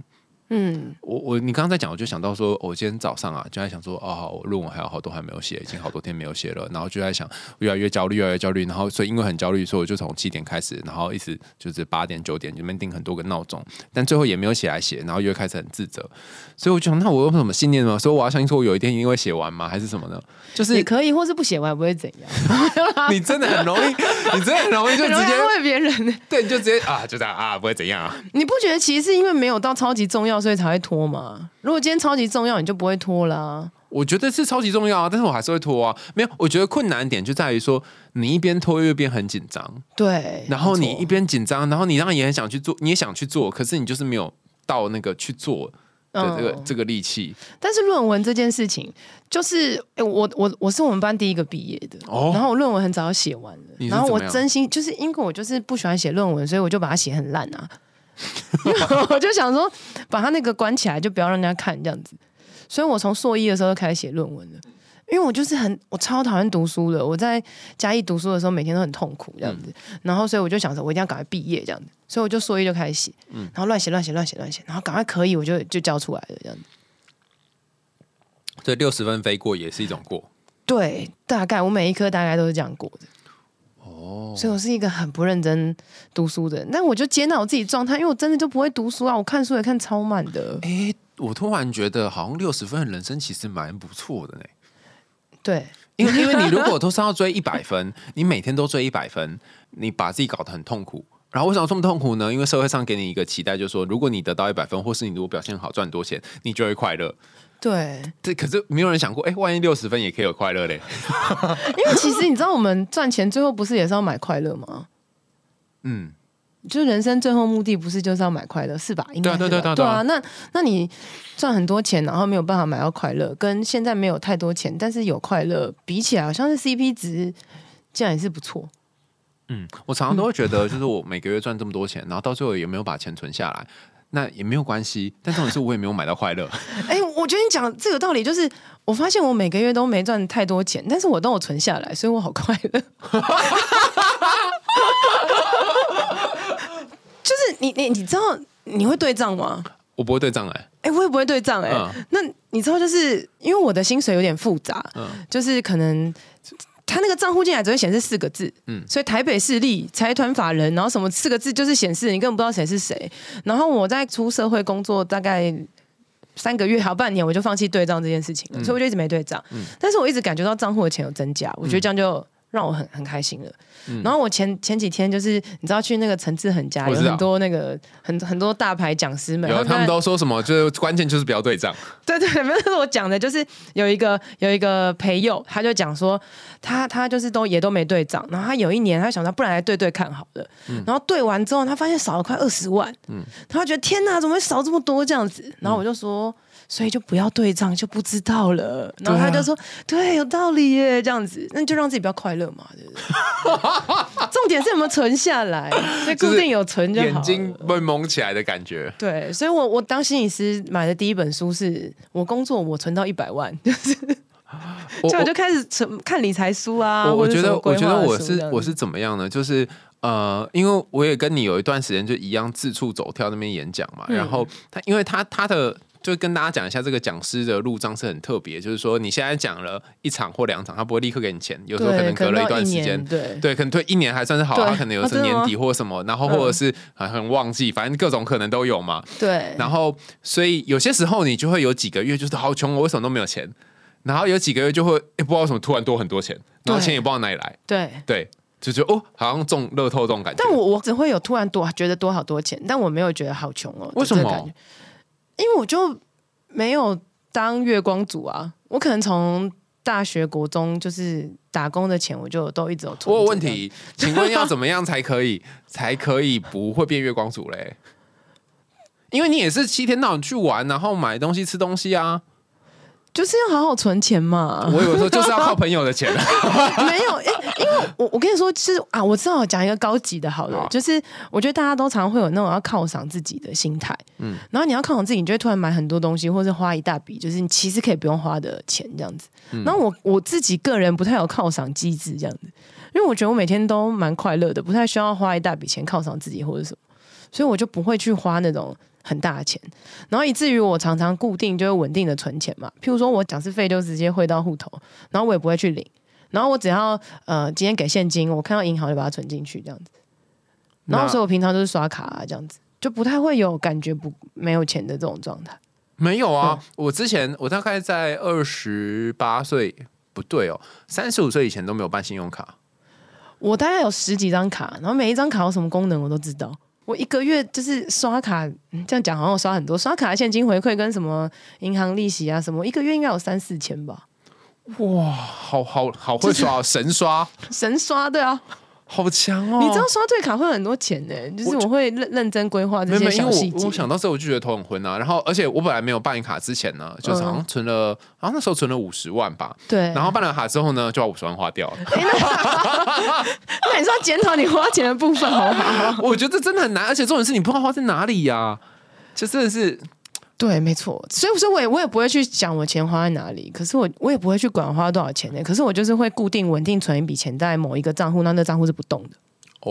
嗯，我我你刚刚在讲，我就想到说，我今天早上啊，就在想说，哦，我论文还有好多还没有写，已经好多天没有写了，然后就在想，越来越焦虑，越来越焦虑，然后所以因为很焦虑，所以我就从七点开始，然后一直就是八点九点里面定很多个闹钟，但最后也没有起来写，然后又开始很自责，所以我就想，那我有什么信念吗？所以我要相信说，我有一天一定会写完吗？还是什么呢？就是也可以，或是不写完不会怎样？你真的很容易，你真的很容易就直接安慰别人，对，你就直接啊，就这样啊，不会怎样啊？你不觉得其实是因为没有到超级重要，所以才会拖嘛？如果今天超级重要，你就不会拖啦。我觉得是超级重要啊，但是我还是会拖啊。没有，我觉得困难点就在于说，你一边拖一边很紧张。对，然后你一边紧张，然后你当然也很想去做，你也想去做，可是你就是没有到那个去做的这个这个力气。但是论文这件事情，就是我我我是我们班第一个毕业的，哦然后我论文很早写完了，然后我真心就是因为我就是不喜欢写论文，所以我就把它写很烂啊。我就想说，把他那个关起来，就不要让人家看这样子。所以我从硕一的时候就开始写论文了，因为我就是很我超讨厌读书的。我在嘉义读书的时候，每天都很痛苦这样子。然后所以我就想着，我一定要赶快毕业这样子。所以我就硕一就开始写，然后乱写乱写乱写乱写，然后赶快可以，我就就交出来了这样子。所以六十分飞过也是一种过。对，大概我每一科大概都是这样过的。哦，所以我是一个很不认真读书的，那我就接纳我自己状态，因为我真的就不会读书啊，我看书也看超慢的。哎，我突然觉得好像六十分的人生其实蛮不错的呢。对，因为因为你如果都是要追一百分，你每天都追一百分，你把自己搞得很痛苦。然后为什么这么痛苦呢？因为社会上给你一个期待，就是说，如果你得到一百分，或是你如果表现好赚很多钱，你就会快乐。对，这可是没有人想过，哎，万一六十分也可以有快乐嘞？因为其实你知道，我们赚钱最后不是也是要买快乐吗？嗯，就是人生最后目的不是就是要买快乐，是吧？应该对对对对啊。那那你赚很多钱，然后没有办法买到快乐，跟现在没有太多钱，但是有快乐，比起来好像是 CP 值，这样也是不错。嗯，我常常都会觉得，就是我每个月赚这么多钱，然后到最后也没有把钱存下来。那也没有关系，但重点是我也没有买到快乐。哎，我觉得你讲这个道理，就是我发现我每个月都没赚太多钱，但是我都有存下来，所以我好快乐。就是你你你知道你会对账吗？我不会对账哎，哎，我也不会对账哎。那你知道，就是因为我的薪水有点复杂，嗯，就是可能。他那个账户进来只会显示四个字，嗯，所以台北市立财团法人，然后什么四个字就是显示你根本不知道谁是谁。然后我在出社会工作大概三个月，好半年，我就放弃对账这件事情了，所以我就一直没对账。但是我一直感觉到账户的钱有增加，我觉得这样就。让我很很开心了。然后我前前几天就是你知道去那个陈志恒家，有很多那个很很多大牌讲师们，有他们都说什么？就是关键就是不要对账。对对，没有我讲的就是有一个有一个培友，他就讲说他他就是都也都没对账。然后他有一年他想到不然来对对看好了。然后对完之后他发现少了快二十万。嗯，他觉得天哪，怎么会少这么多这样子？然后我就说。所以就不要对账，就不知道了。然后他就说：“对，有道理耶，这样子，那就让自己比较快乐嘛，对不对？重点是有没有存下来，所以固定有存就好。眼睛被蒙起来的感觉。对，所以我我当心理师买的第一本书是我工作我存到一百万，就是就我就开始存看理财书啊。我觉得我觉得我是我是怎么样呢？就是呃，因为我也跟你有一段时间就一样，四处走跳那边演讲嘛。然后他因为他他的。就跟大家讲一下，这个讲师的入账是很特别，就是说你现在讲了一场或两场，他不会立刻给你钱，有时候可能隔了一段时间，对对，可能对一年还算是好，他可能有时年底或什么，然后或者是很旺季，反正各种可能都有嘛。对，然后所以有些时候你就会有几个月就是好穷，我为什么都没有钱？然后有几个月就会不知道为什么突然多很多钱，然后钱也不知道哪里来。对对，就觉得哦，好像中乐透这种感觉。但我我只会有突然多觉得多好多钱，但我没有觉得好穷哦。为什么？因为我就没有当月光族啊，我可能从大学、国中就是打工的钱，我就都一直有存。我有问题，请问要怎么样才可以 才可以不会变月光族嘞？因为你也是七天到晚去玩，然后买东西、吃东西啊。就是要好好存钱嘛。我以为说就是要靠朋友的钱。没有，因，因为我我跟你说，其实啊，我知道讲一个高级的，好了，就是我觉得大家都常会有那种要犒赏自己的心态，嗯，然后你要犒赏自己，你就会突然买很多东西，或是花一大笔，就是你其实可以不用花的钱这样子。然后我我自己个人不太有犒赏机制这样子，因为我觉得我每天都蛮快乐的，不太需要花一大笔钱犒赏自己或者什么，所以我就不会去花那种。很大的钱，然后以至于我常常固定就会稳定的存钱嘛。譬如说我讲师费就直接汇到户头，然后我也不会去领，然后我只要呃今天给现金，我看到银行就把它存进去这样子。然后所以我平常都是刷卡啊这样子，就不太会有感觉不没有钱的这种状态。没有啊，我之前我大概在二十八岁不对哦，三十五岁以前都没有办信用卡。我大概有十几张卡，然后每一张卡有什么功能我都知道。我一个月就是刷卡，这样讲好像我刷很多，刷卡现金回馈跟什么银行利息啊什么，一个月应该有三四千吧。哇，好好好会刷，神刷，神刷，对啊。好强哦！你知道刷对卡会很多钱呢，就是我会认认真规划这些小细节。我想到这，我就觉得头很昏啊。然后，而且我本来没有办卡之前呢，就是好像存了，好像那时候存了五十万吧。对。然后办了卡之后呢，就把五十万花掉了。那你说检讨你花钱的部分好不好？我觉得真的很难，而且重点是你不知道花在哪里呀，就真的是。对，没错，所以，所以我也我也不会去讲我钱花在哪里，可是我我也不会去管花多少钱呢。可是我就是会固定稳定存一笔钱在某一个账户，那那账户是不动的。哦，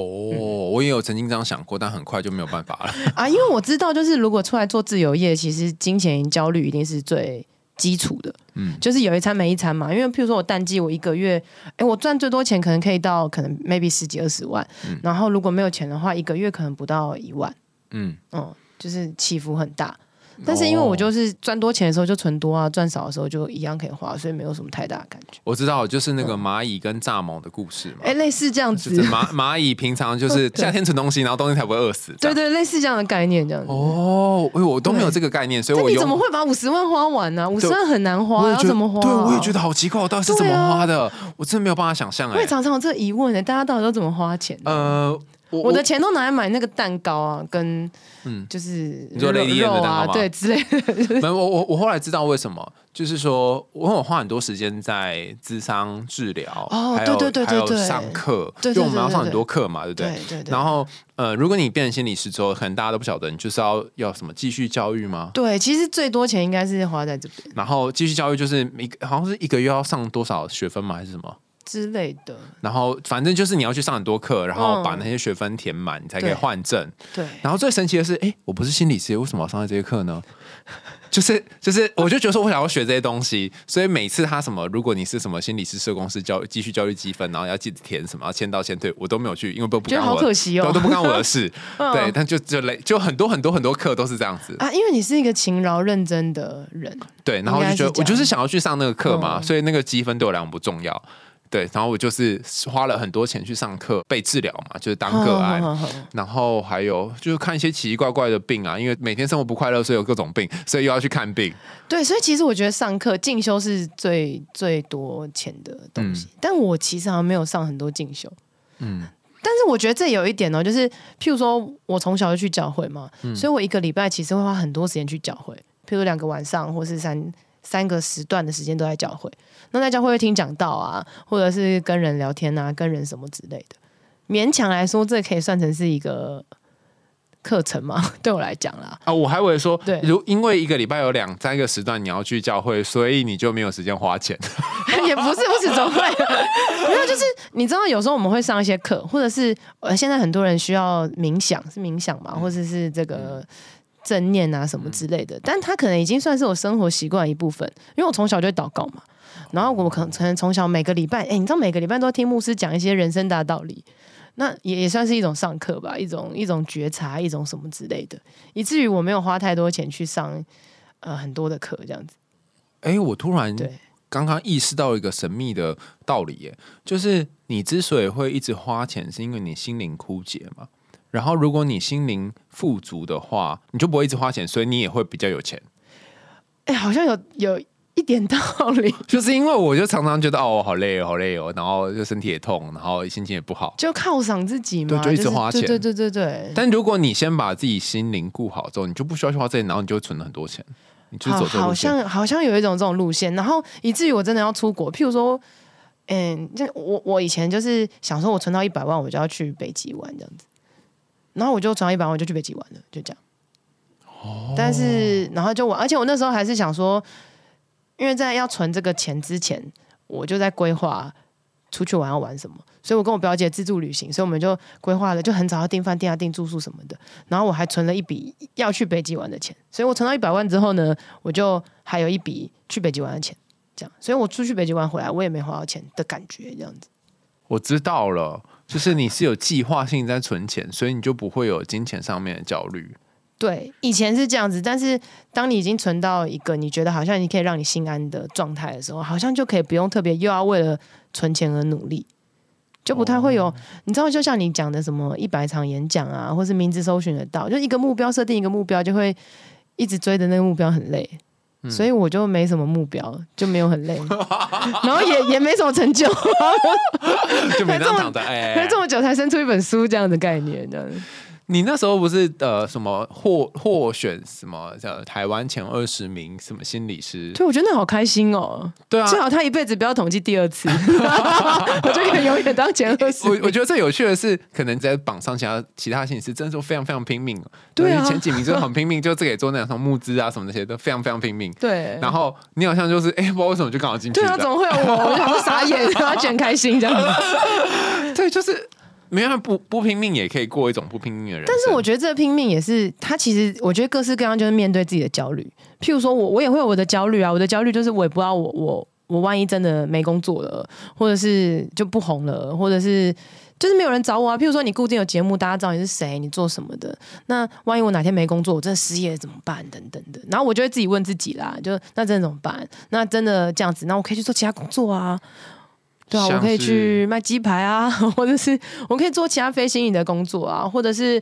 我也有曾经这样想过，但很快就没有办法了 啊！因为我知道，就是如果出来做自由业，其实金钱焦虑一定是最基础的。嗯，就是有一餐没一餐嘛。因为譬如说我淡季，我一个月，哎，我赚最多钱可能可以到可能 maybe 十几二十万，然后如果没有钱的话，一个月可能不到一万。嗯嗯，就是起伏很大。但是因为我就是赚多钱的时候就存多啊，赚少的时候就一样可以花，所以没有什么太大的感觉。我知道，就是那个蚂蚁跟蚱蜢的故事嘛。哎，类似这样子。蚂 蚂蚁平常就是 夏天存东西，然后冬天才不会饿死。对对，类似这样的概念这样子。哦，哎，我都没有这个概念，所以我你怎么会把五十万花完呢？五十万很难花，要怎么花？对，我也觉得好奇怪，我到底是怎么花的？我真的没有办法想象。哎，我也常常有这个疑问呢，大家到底都怎么花钱？呃。我的钱都拿来买那个蛋糕啊，跟嗯，就是肉肉啊，对之类的。没，我我我后来知道为什么，就是说，我我花很多时间在智商治疗，哦，对对对对对，上课，因为我们要上很多课嘛，对不对？对对。然后呃，如果你变成心理师之后，可能大家都不晓得，你就是要要什么继续教育吗？对，其实最多钱应该是花在这边。然后继续教育就是一个好像是一个月要上多少学分吗？还是什么？之类的，然后反正就是你要去上很多课，然后把那些学分填满，你才可以换证。对，然后最神奇的是，哎，我不是心理师，为什么要上这些课呢？就是就是，我就觉得说我想要学这些东西，所以每次他什么，如果你是什么心理师社公司教继续教育积分，然后要记得填什么，要签到签退，我都没有去，因为不不干我，好可惜哦，都不干我的事。对，但就就累，就很多很多很多课都是这样子啊，因为你是一个勤劳认真的人。对，然后就觉得我就是想要去上那个课嘛，所以那个积分对我来讲不重要。对，然后我就是花了很多钱去上课，被治疗嘛，就是当个案，然后还有就是看一些奇奇怪怪的病啊，因为每天生活不快乐，所以有各种病，所以又要去看病。对，所以其实我觉得上课进修是最最多钱的东西，但我其实好像没有上很多进修。嗯，但是我觉得这有一点哦，就是譬如说我从小就去教会嘛，所以我一个礼拜其实会花很多时间去教会，譬如两个晚上或是三三个时段的时间都在教会。那在教会听讲道啊，或者是跟人聊天啊，跟人什么之类的，勉强来说，这可以算成是一个课程吗？对我来讲啦，啊，我还以为说，对，如因为一个礼拜有两三个时段你要去教会，所以你就没有时间花钱。也不是，不是总会，没有，就是你知道，有时候我们会上一些课，或者是呃，现在很多人需要冥想，是冥想嘛，或者是这个。正念啊什么之类的，但它可能已经算是我生活习惯的一部分，因为我从小就会祷告嘛。然后我可能可能从小每个礼拜，哎，你知道每个礼拜都要听牧师讲一些人生大道理，那也也算是一种上课吧，一种一种觉察，一种什么之类的，以至于我没有花太多钱去上呃很多的课这样子。哎，我突然对刚刚意识到一个神秘的道理，耶，就是你之所以会一直花钱，是因为你心灵枯竭嘛。然后如果你心灵富足的话，你就不会一直花钱，所以你也会比较有钱。哎，好像有有一点道理，就是因为我就常常觉得哦，我好累哦，好累哦，然后就身体也痛，然后心情也不好。就犒赏自己嘛，对就一直是花钱对对对对对。但如果你先把自己心灵顾好之后，你就不需要去花这些，然后你就会存了很多钱。你就是好，好走这个路线。像好像有一种这种路线，然后以至于我真的要出国，譬如说，嗯，就我我以前就是想说，我存到一百万，我就要去北极玩这样子，然后我就存到一百万，我就去北极玩了，就这样。但是，然后就我，而且我那时候还是想说，因为在要存这个钱之前，我就在规划出去玩要玩什么，所以我跟我表姐自助旅行，所以我们就规划了，就很早要订饭店啊、订住宿什么的。然后我还存了一笔要去北极玩的钱，所以我存到一百万之后呢，我就还有一笔去北极玩的钱，这样，所以我出去北极玩回来，我也没花到钱的感觉，这样子。我知道了，就是你是有计划性在存钱，所以你就不会有金钱上面的焦虑。对，以前是这样子，但是当你已经存到一个你觉得好像你可以让你心安的状态的时候，好像就可以不用特别又要为了存钱而努力，就不太会有。你知道，就像你讲的什么一百场演讲啊，或是名字搜寻得到，就一个目标设定一个目标，就会一直追的那个目标很累。所以我就没什么目标，就没有很累，然后也也没什么成就，就没这么哎、这么久才生出一本书这样的概念，这样。你那时候不是呃什么获获选什么叫台湾前二十名什么心理师？对，我觉得那好开心哦。对啊，最好他一辈子不要统计第二次，我就可以永远当前二十我。我觉得最有趣的是，可能在榜上其他其他心理师真的说非常非常拼命，对啊前几名真的很拼命，就这个也做那种募资啊什么那些都非常非常拼命。对，然后你好像就是哎、不知道为什么就刚好进去了。对啊，怎么会有我？我傻眼，然后卷开心这样子。对，就是没办法不不拼命也可以过一种不拼命的人。但是我觉得这拼命也是，他其实我觉得各式各样就是面对自己的焦虑。譬如说我我也会有我的焦虑啊，我的焦虑就是我也不知道我我我万一真的没工作了，或者是就不红了，或者是。就是没有人找我啊！譬如说你固定有节目，大家知道你是谁，你做什么的。那万一我哪天没工作，我真的失业怎么办？等等的。然后我就会自己问自己啦，就那真的怎么办？那真的这样子，那我可以去做其他工作啊。对啊，我可以去卖鸡排啊，或者是我可以做其他非心理的工作啊，或者是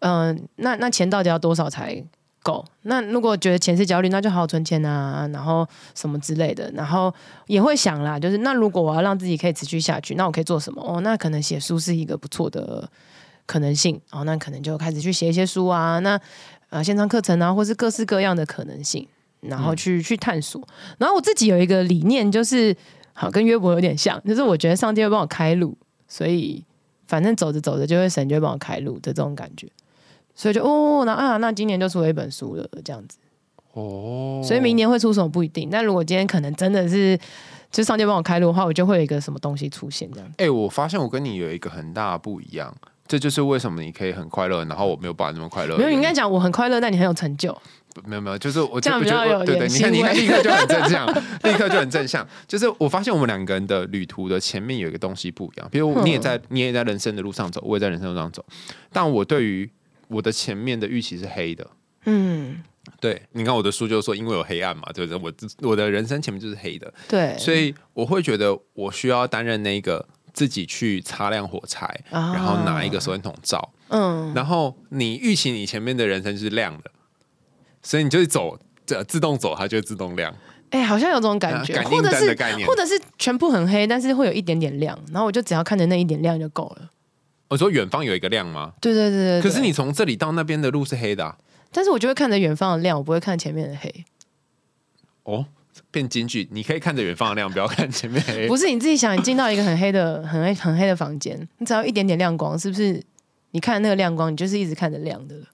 嗯、那那钱到底要多少才够？那如果觉得钱是焦虑，那就好好存钱啊，然后什么之类的，然后也会想啦，就是那如果我要让自己可以持续下去，那我可以做什么？哦，那可能写书是一个不错的可能性哦，那可能就开始去写一些书啊，那呃线上课程啊，或是各式各样的可能性，然后去、去探索。然后我自己有一个理念，就是好跟约伯有点像，就是我觉得上帝会帮我开路，所以反正走着走着就会神就会帮我开路的这种感觉。所以就哦，那啊，那今年就出了一本书了，这样子。哦，所以明年会出什么不一定。但如果今天可能真的是，就上帝帮我开路的话，我就会有一个什么东西出现这样子。哎、我发现我跟你有一个很大的不一样，这就是为什么你可以很快乐，然后我没有办法那么快乐。没有，你应该讲我很快乐，但你很有成就。没有没有，就是我这样觉得比较有对对，你看你立刻就很正向，立刻就很正向。就是我发现我们两个人的旅途的前面有一个东西不一样，比如嗯。你也在你也在人生的路上走，我也在人生的路上走，但我对于我的前面的预期是黑的。嗯，对，你看我的书就是说，因为有黑暗嘛，对不对？我自我的人生前面就是黑的，对，所以我会觉得我需要担任那个自己去擦亮火柴，啊。然后拿一个手电筒照，嗯，然后你预期你前面的人生就是亮的，所以你就是走，这自动走，它就会自动亮。哎、好像有这种感觉，啊感或者是或者是全部很黑，但是会有一点点亮，然后我就只要看着那一点亮就够了。我说远方有一个亮吗？对对对对对可是你从这里到那边的路是黑的、啊、但是我就会看着远方的亮，我不会看前面的黑。哦，变京剧，你可以看着远方的亮，不要看前面黑。不是你自己想，你进到一个很黑的、很黑、很黑的房间，你只要一点点亮光，是不是？你看那个亮光，你就是一直看着亮的了。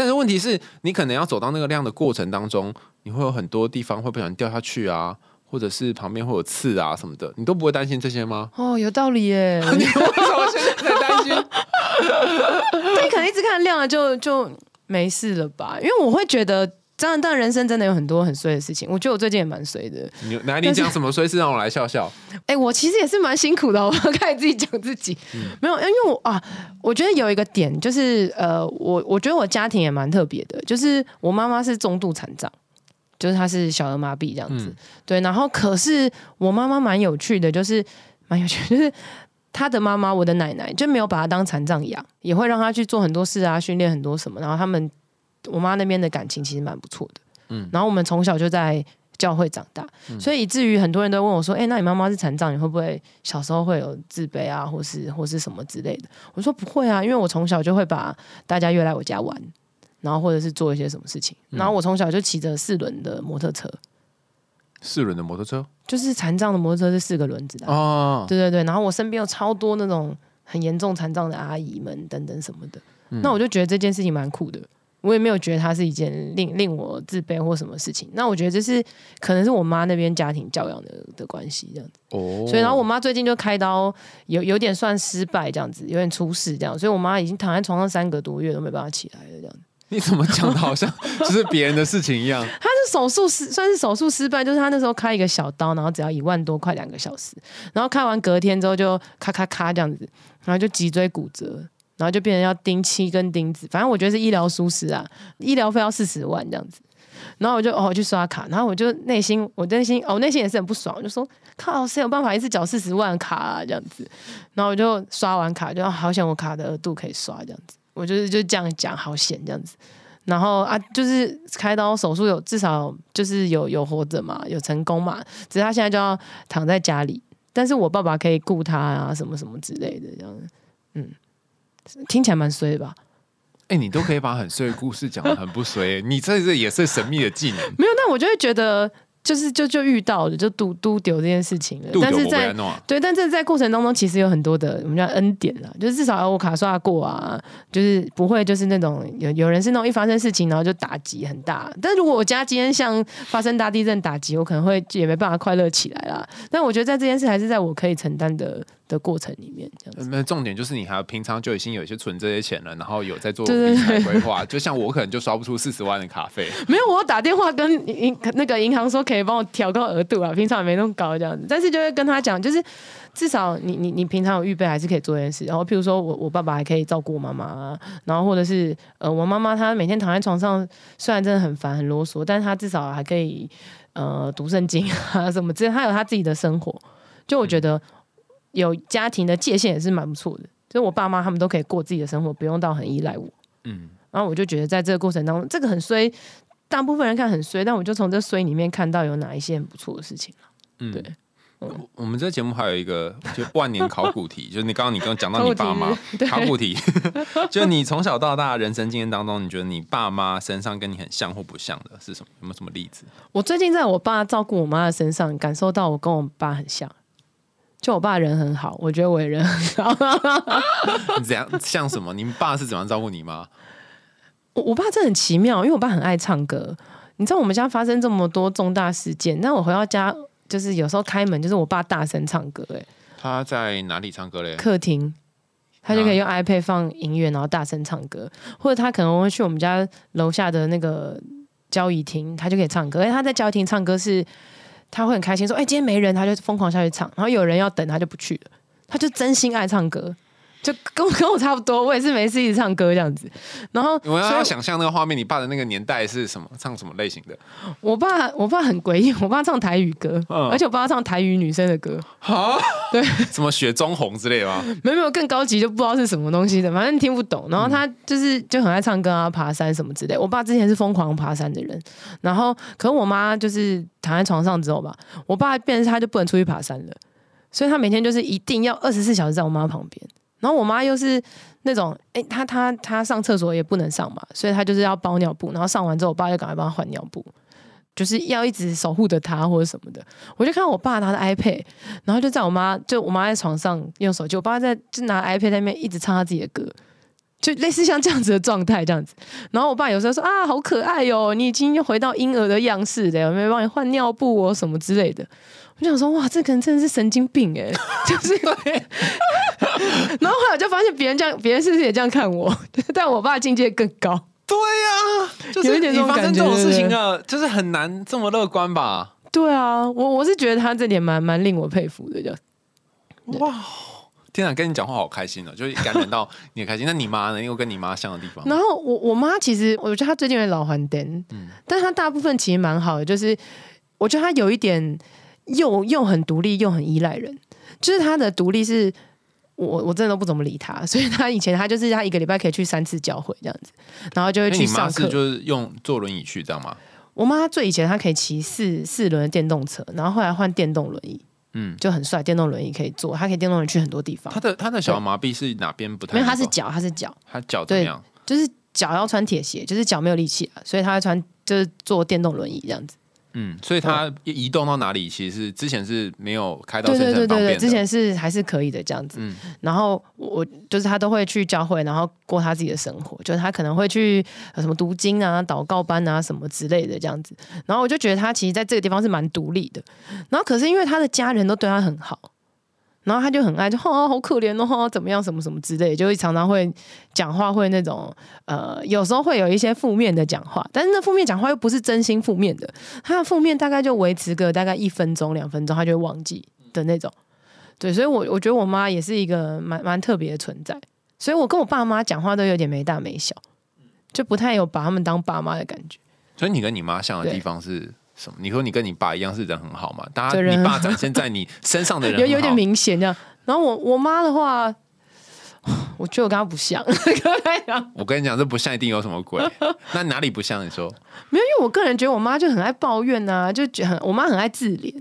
但是问题是你可能要走到那个亮的过程当中，你会有很多地方会不小心掉下去啊，或者是旁边会有刺啊什么的，你都不会担心这些吗？哦，有道理耶！你为什么现在在担心？但，你可能一直看亮了就，就没事了吧？因为我会觉得，当然，当然，人生真的有很多很衰的事情。我觉得我最近也蛮衰的。你来，你讲什么衰事让我来笑笑？哎，我其实也是蛮辛苦的。我开始自己讲自己，没有，因为我啊，我觉得有一个点就是，呃，我我觉得我家庭也蛮特别的，就是我妈妈是中度残障，就是她是小儿麻痹这样子。对，然后可是我妈妈蛮有趣的，就是蛮有趣，就是。她的妈妈，我的奶奶就没有把她当残障养，也会让她去做很多事啊，训练很多什么。然后他们我妈那边的感情其实蛮不错的，嗯。然后我们从小就在教会长大，所以以至于很多人都问我说：“哎，那你妈妈是残障，你会不会小时候会有自卑啊，或是或是什么之类的？”我说：“不会啊，因为我从小就会把大家约来我家玩，然后或者是做一些什么事情。然后我从小就骑着四轮的摩托车。”四轮的摩托车，就是残障的摩托车是四个轮子的哦。对对对，然后我身边有超多那种很严重残障的阿姨们等等什么的，那我就觉得这件事情蛮酷的。我也没有觉得它是一件令令我自卑或什么事情。那我觉得这是可能是我妈那边家庭教养的的关系这样子。哦。所以然后我妈最近就开刀，有有点算失败这样子，有点出事这样，所以我妈已经躺在床上三个多月都没办法起来了这样子。你怎么讲的好像就是别人的事情一样？她是手术失，算是手术失败，就是她那时候开一个小刀，然后只要一万多块两个小时，然后开完隔天之后就咔咔咔这样子，然后就脊椎骨折，然后就变成要钉七根钉子，反正我觉得是医疗疏失啊，医疗费要四十万这样子，然后我就哦去刷卡，然后我就内心我内心哦内心也是很不爽，我就说靠谁有办法一次缴四十万卡啊这样子，然后我就刷完卡就好想我卡的额度可以刷这样子。我就是就这样讲，好险这样子，然后啊，就是开刀手术有至少就是有有活着嘛，有成功嘛，只是他现在就要躺在家里，但是我爸爸可以雇他啊，什么什么之类的这样子，嗯，听起来蛮衰的吧？哎，你都可以把很衰的故事讲的很不衰，你这这也是神秘的技能。没有，那我就会觉得。就是就就遇到了，就嘟嘟丢这件事情了。但是在对，但是在过程当中，其实有很多的我们叫恩典了，就是至少我卡刷过啊，就是不会就是那种有有人是那种一发生事情然后就打击很大。但如果我家今天像发生大地震打击，我可能会也没办法快乐起来啦。但我觉得在这件事还是在我可以承担的。的过程里面，这样子。那重点就是你还平常就已经有一些存这些钱了，然后有在做理财规划。就像我可能就刷不出四十万的卡费。没有，我打电话跟银那个银行说可以帮我调高额度啊，平常也没那么高这样子。但是就会跟他讲，就是至少你你你平常有预备，还是可以做这件事。然后譬如说我我爸爸还可以照顾我妈妈，然后或者是呃我妈妈她每天躺在床上，虽然真的很烦很啰嗦，但是她至少还可以呃读圣经啊什么，之类，她有她自己的生活。就我觉得。有家庭的界限也是蛮不错的，就是我爸妈他们都可以过自己的生活，不用到很依赖我。嗯，然后我就觉得在这个过程当中，这个很衰，大部分人看很衰，但我就从这衰里面看到有哪一些很不错的事情嗯，对。我们这节目还有一个就万年考古题，就是你刚刚你刚刚讲到你爸妈考古题，就你从小到大人生经验当中，你觉得你爸妈身上跟你很像或不像的是什么？有没有什么例子？我最近在我爸照顾我妈的身上，感受到我跟我爸很像。就我爸人很好，我觉得我也人很好。你怎样像什么？你们爸是怎样照顾你吗？我我爸真的很奇妙，因为我爸很爱唱歌。你知道我们家发生这么多重大事件，那我回到家就是有时候开门，就是我爸大声唱歌。哎，他在哪里唱歌嘞？客厅，他就可以用 iPad 放音乐，然后大声唱歌。或者他可能会去我们家楼下的那个交谊厅，他就可以唱歌。哎，他在交谊厅唱歌是。他会很开心，说：“哎，今天没人，他就疯狂下去唱。然后有人要等，他就不去了。他就真心爱唱歌。”就跟跟我差不多，我也是没事一直唱歌这样子。然后我要想象那个画面，你爸的那个年代是什么？唱什么类型的？我爸，我爸很诡异，我爸唱台语歌，而且我爸唱台语女生的歌。啊？对，什么雪中红之类吗？没有没有，更高级就不知道是什么东西的，反正听不懂。然后他就是就很爱唱歌啊，爬山什么之类。我爸之前是疯狂爬山的人，然后可能我妈就是躺在床上之后吧，我爸变成他就不能出去爬山了，所以他每天就是一定要二十四小时在我妈旁边。然后我妈又是那种，哎，她她她上厕所也不能上嘛，所以她就是要包尿布，然后上完之后，我爸就赶快帮她换尿布，就是要一直守护着她或者什么的。我就看我爸拿着 iPad，然后就在我妈就我妈在床上用手机，我爸在就拿 iPad 在那边一直唱他自己的歌，就类似像这样子的状态这样子。然后我爸有时候说啊，好可爱哟，你已经回到婴儿的样式了，有没有帮你换尿布哦什么之类的。我想说，哇，这个人真的是神经病哎！就是，然后后来我就发现别人这样，别人是不是也这样看我？但我爸境界更高。对呀、就是你发生这种事情对了，就是很难这么乐观吧？对啊，我我是觉得他这点蛮蛮令我佩服的，就哇！天啊，跟你讲话好开心哦，就是感染到你的开心。那你妈呢？你有跟你妈像的地方？然后我我妈其实，我觉得她最近有点老还灯，嗯但她大部分其实蛮好的，就是我觉得她有一点又又很独立又很依赖人，就是他的独立是。我我真的都不怎么理他，所以他以前他就是他一个礼拜可以去三次教会这样子，然后就会去上课。就是用坐轮椅去，这样吗？我妈最以前她可以骑四四轮的电动车，然后后来换电动轮椅，嗯，就很帅，电动轮椅可以坐，她可以电动轮椅去很多地方她。的她的小麻痹是哪边不太没有，那个？她是脚，她是脚，她脚怎么样？就是脚要穿铁鞋，就是脚没有力气啊，所以她会穿就是坐电动轮椅这样子。嗯，所以他移动到哪里，其实是之前是没有开到对对对。之前是还是可以的这样子。嗯然后我就是他都会去教会，然后过他自己的生活，就是他可能会去呃什么读经啊、祷告班啊什么之类的这样子。然后我就觉得他其实在这个地方是蛮独立的。然后可是因为他的家人都对他很好。然后他就很爱，就哦好可怜哦，怎么样什么什么之类，就会常常会讲话，会那种呃，有时候会有一些负面的讲话，但是那负面讲话又不是真心负面的，他的负面大概就维持个大概一分钟两分钟，他就会忘记的那种。对，所以我我觉得我妈也是一个蛮蛮特别的存在，所以我跟我爸妈讲话都有点没大没小，就不太有把他们当爸妈的感觉。所以你跟你妈像的地方是什么？你说你跟你爸一样是人很好嘛？大家你爸展现在你身上的 人有有点明显这样。然后我我妈的话，我觉得我跟她不像，我跟你讲，这不像一定有什么鬼。那哪里不像？你说没有，因为我个人觉得我妈就很爱抱怨啊，就觉得很我妈很爱自怜，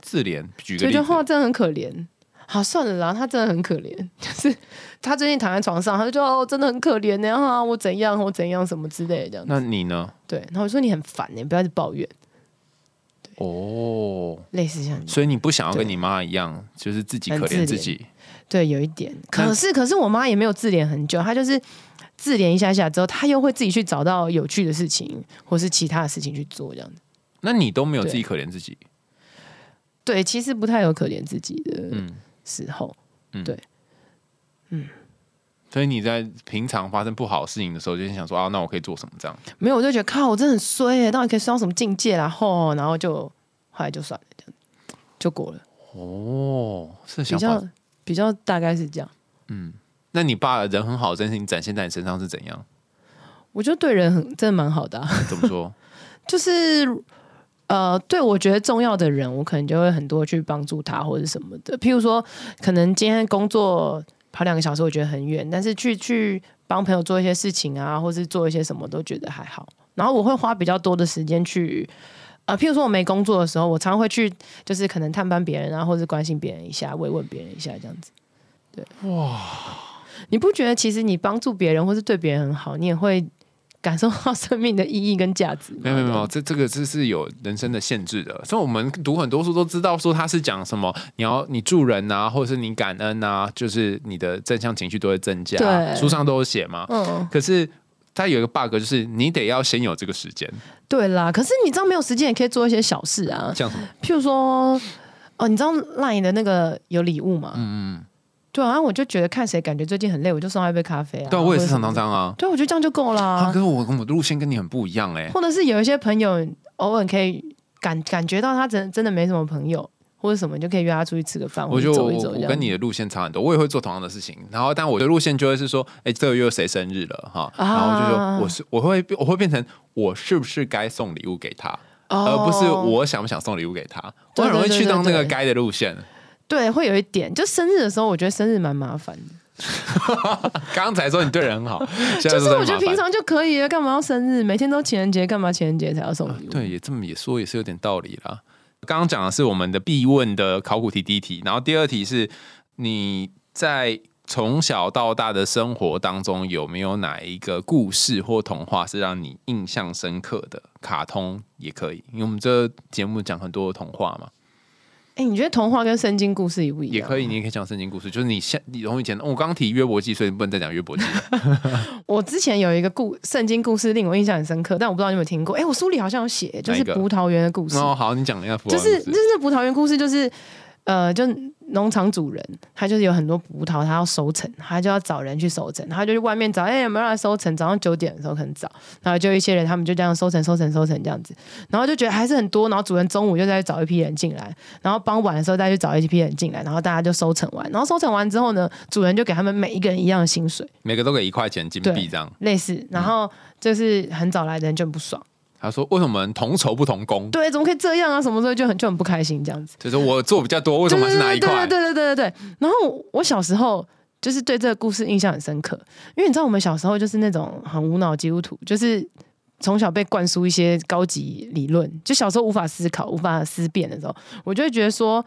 自怜，举个例子觉得。话真的很可怜。好，算了啦，她真的很可怜，就是她最近躺在床上，她就说哦，真的很可怜呢，啊，我怎样，我怎样，什么之类的这样子。那你呢？对，然后我说你很烦呢，不要去抱怨，哦，类似像所以你不想要跟你妈一样，就是自己可怜怜自己。对，有一点。可是，可是我妈也没有自怜很久，她就是自怜一下下之后，她又会自己去找到有趣的事情，或是其他的事情去做，这样子。那你都没有自己可怜自己？对，其实不太有可怜自己的嗯，时候。所以你在平常发生不好的事情的时候，就想说啊，那我可以做什么？这样没有，我就觉得靠，我真的很衰耶，到底可以衰到什么境界然后，然后就后来就算了，这样就过了，哦，是比较。比较大概是这样。嗯那你爸人很好，真心展现在你身上是怎样？我觉得对人很真的蛮好的、啊，怎么说？就是呃，对我觉得重要的人，我可能就会很多去帮助他或者什么的。譬如说，可能今天工作跑两个小时，我觉得很远，但是去去帮朋友做一些事情啊，或是做一些什么，都觉得还好。然后我会花比较多的时间去。呃，譬如说我没工作的时候，我常会去，就是可能探班别人啊，或是关心别人一下，慰问别人一下，这样子。对，哇，你不觉得其实你帮助别人或是对别人很好，你也会感受到生命的意义跟价值吗？没有没有没有，这这个这是有人生的限制的。所以我们读很多书都知道，说他是讲什么，你要你助人啊，或者是你感恩啊，就是你的正向情绪都会增加。对书上都有写嘛。嗯，可是它有一个 bug，就是你得要先有这个时间，对啦。可是你知道没有时间也可以做一些小事啊，像什么？譬如说，哦，你知道 LINE 的那个有礼物吗？嗯嗯，对啊，我就觉得看谁感觉最近很累，我就送他一杯咖啡啊。对啊，我也是常常这样啊。对，我觉得这样就够了、啊，可是我我的路线跟你很不一样哎、或者是有一些朋友偶尔可以感感觉到他真真的没什么朋友，或者什么，你就可以约他出去吃个饭，我觉得我走一走。我跟你的路线差很多，我也会做同样的事情，然后但我的路线就会是说，哎、这个月谁生日了哈，啊然后就说我是我会我会变成我是不是该送礼物给他，哦而不是我想不想送礼物给他，我很容易去到那个对该的路线。对，会有一点，就生日的时候，我觉得生日蛮麻烦的。刚才说你对人很好，就是我觉得平常就可以了，干嘛要生日？每天都情人节，干嘛情人节才要送礼物？对，也这么也说也是有点道理啦。刚刚讲的是我们的必问的考古题第一题，然后第二题是你在从小到大的生活当中有没有哪一个故事或童话是让你印象深刻的？卡通也可以，因为我们这节目讲很多童话嘛，哎、你觉得童话跟圣经故事一不一样？也可以，你也可以讲圣经故事，就是你现你从以前，我刚刚提约伯记，所以你不能再讲约伯记了。我之前有一个故圣经故事令我印象很深刻，但我不知道你有没有听过。哎、我书里好像有写，就是葡萄园的故事，哦，好，你讲一下福就尔摩斯是就是葡萄园故事，就是呃，就农场主人，他就是有很多葡萄，他要收成，他就要找人去收成，他就去外面找，哎、有没有人来收成？早上九点的时候可能找，然后就一些人，他们就这样收成、收成、收成这样子，然后就觉得还是很多，然后主人中午就再去找一批人进来，然后傍晚的时候再去找一批人进来，然后大家就收成完，然后收成完之后呢，主人就给他们每一个人一样的薪水，每个都给一块钱金对币这样。类似，然后就是很早来的人就很不爽，他说：“为什么同酬不同工？对，怎么可以这样啊？什么时候就很就很不开心这样子。就是我做比较多，为什么是拿一块？对对对对对对对。然后我小时候就是对这个故事印象很深刻，因为你知道我们小时候就是那种很无脑基督徒，就是从小被灌输一些高级理论，就小时候无法思考、无法思辨的时候，我就会觉得说。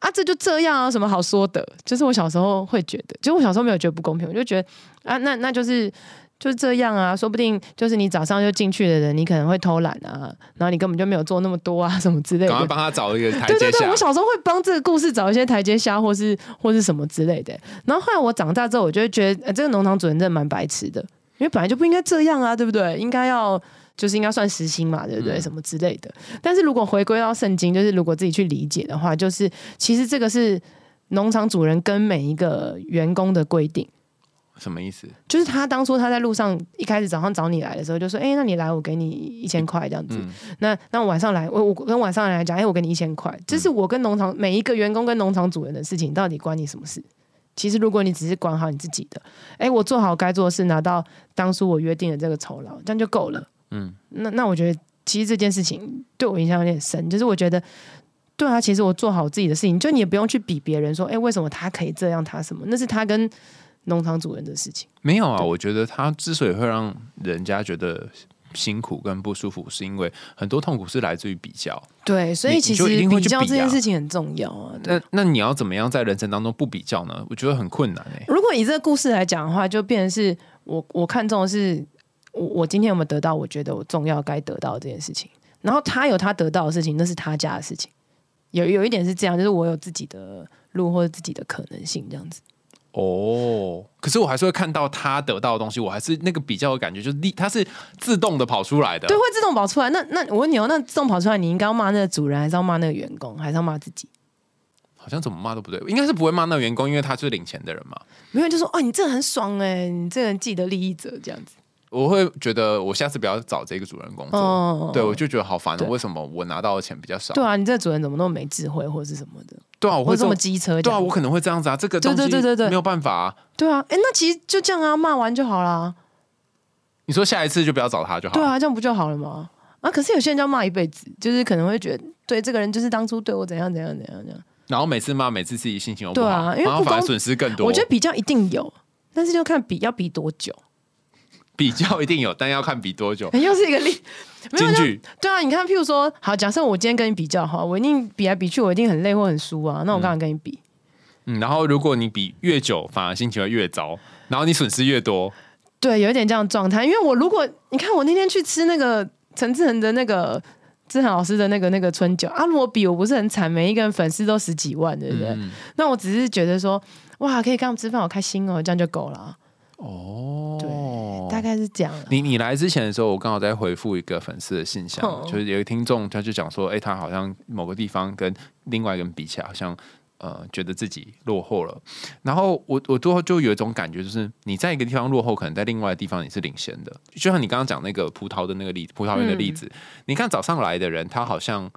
啊，这就这样啊，什么好说的？就是我小时候会觉得，就我小时候没有觉得不公平，我就觉得啊，那那就是就是这样啊，说不定就是你早上就进去的人，你可能会偷懒啊，然后你根本就没有做那么多啊，什么之类的。赶快帮他找一个台阶对对对，我。小时候会帮这个故事找一些台阶下，或是或是什么之类的。然后后来我长大之后，我就会觉得、呃、这个农场主人真的蛮白痴的，因为本来就不应该这样啊，对不对？应该要就是应该算实心嘛，对不对？什么之类的。但是如果回归到圣经，就是如果自己去理解的话，就是其实这个是农场主人跟每一个员工的规定。什么意思？就是他当初他在路上一开始早上找你来的时候，就说：“哎、那你来，我给你一千块这样子。嗯那那晚上来，我我跟晚上来讲，哎、我给你一千块，这是我跟农场每一个员工跟农场主人的事情，到底关你什么事？其实如果你只是管好你自己的，哎、我做好该做的事，拿到当初我约定的这个酬劳，这样就够了。嗯，那那我觉得其实这件事情对我影响有点深，就是我觉得。对啊，其实我做好自己的事情，就你也不用去比别人说，哎，为什么他可以这样，他什么？那是他跟农场主人的事情。没有啊。我觉得他之所以会让人家觉得辛苦跟不舒服，是因为很多痛苦是来自于比较。对，所以其实比较这件事情很重要啊。对那那你要怎么样在人生当中不比较呢？我觉得很困难哎、如果以这个故事来讲的话，就变成是我我看重的是我我今天有没有得到我觉得我重要该得到的这件事情，然后他有他得到的事情，那是他家的事情。有有一点是这样，就是我有自己的路或者自己的可能性这样子。哦，可是我还是会看到他得到的东西，我还是那个比较有感觉，就是立，它是自动的跑出来的。对，会自动跑出来。那那我问你哦，那自动跑出来，你应该要骂那个主人，还是要骂那个员工，还是要骂自己？好像怎么骂都不对，应该是不会骂那个员工，因为他就是领钱的人嘛。没有就说哦，你这很爽哎，你这个人既得利益者这样子。我会觉得我下次不要找这个主人工作。哦，对，我就觉得好烦哦，为什么我拿到的钱比较少？对啊，你这个主人怎么那么没智慧，或者是什么的，对啊，我会这么机车？对啊，我可能会这样子啊，这个对东西对对对对没有办法啊。对啊，哎，那其实就这样啊，骂完就好啦。你说下一次就不要找他就好。对，啊，这样不就好了吗？啊，可是有些人就要骂一辈子，就是可能会觉得，对这个人就是当初对我怎样怎样怎样怎样。然后每次骂，每次自己心情又不好，对啊因为然后反而损失更多。我觉得比较一定有，但是就看比要比多久。比较一定有，但要看比多久。哎 又是一个例，没有就京剧对啊，你看，譬如说，好，假设我今天跟你比较哈，我一定比来比去，我一定很累或很输啊，那我干嘛跟你比？嗯，然后如果你比越久，反而心情会越糟，然后你损失越多。对，有一点这样的状态。因为我如果你看我那天去吃那个陈志恒的那个志恒老师的那个那个春酒啊，如果比我不是很惨，每一个人粉丝都十几万，对不对？嗯，那我只是觉得说，哇，可以跟他们吃饭，好开心哦，这样就够了啊。哦，对大概是这样啊。你你来之前的时候，我刚好在回复一个粉丝的信箱，哦就是有一个听众他就讲说，哎、他好像某个地方跟另外一个人比起来，好像呃觉得自己落后了。然后我我最后就有一种感觉，就是你在一个地方落后，可能在另外的地方你是领先的。就像你刚刚讲那个葡萄的那个例子，葡萄园的例子，你看早上来的人，他好像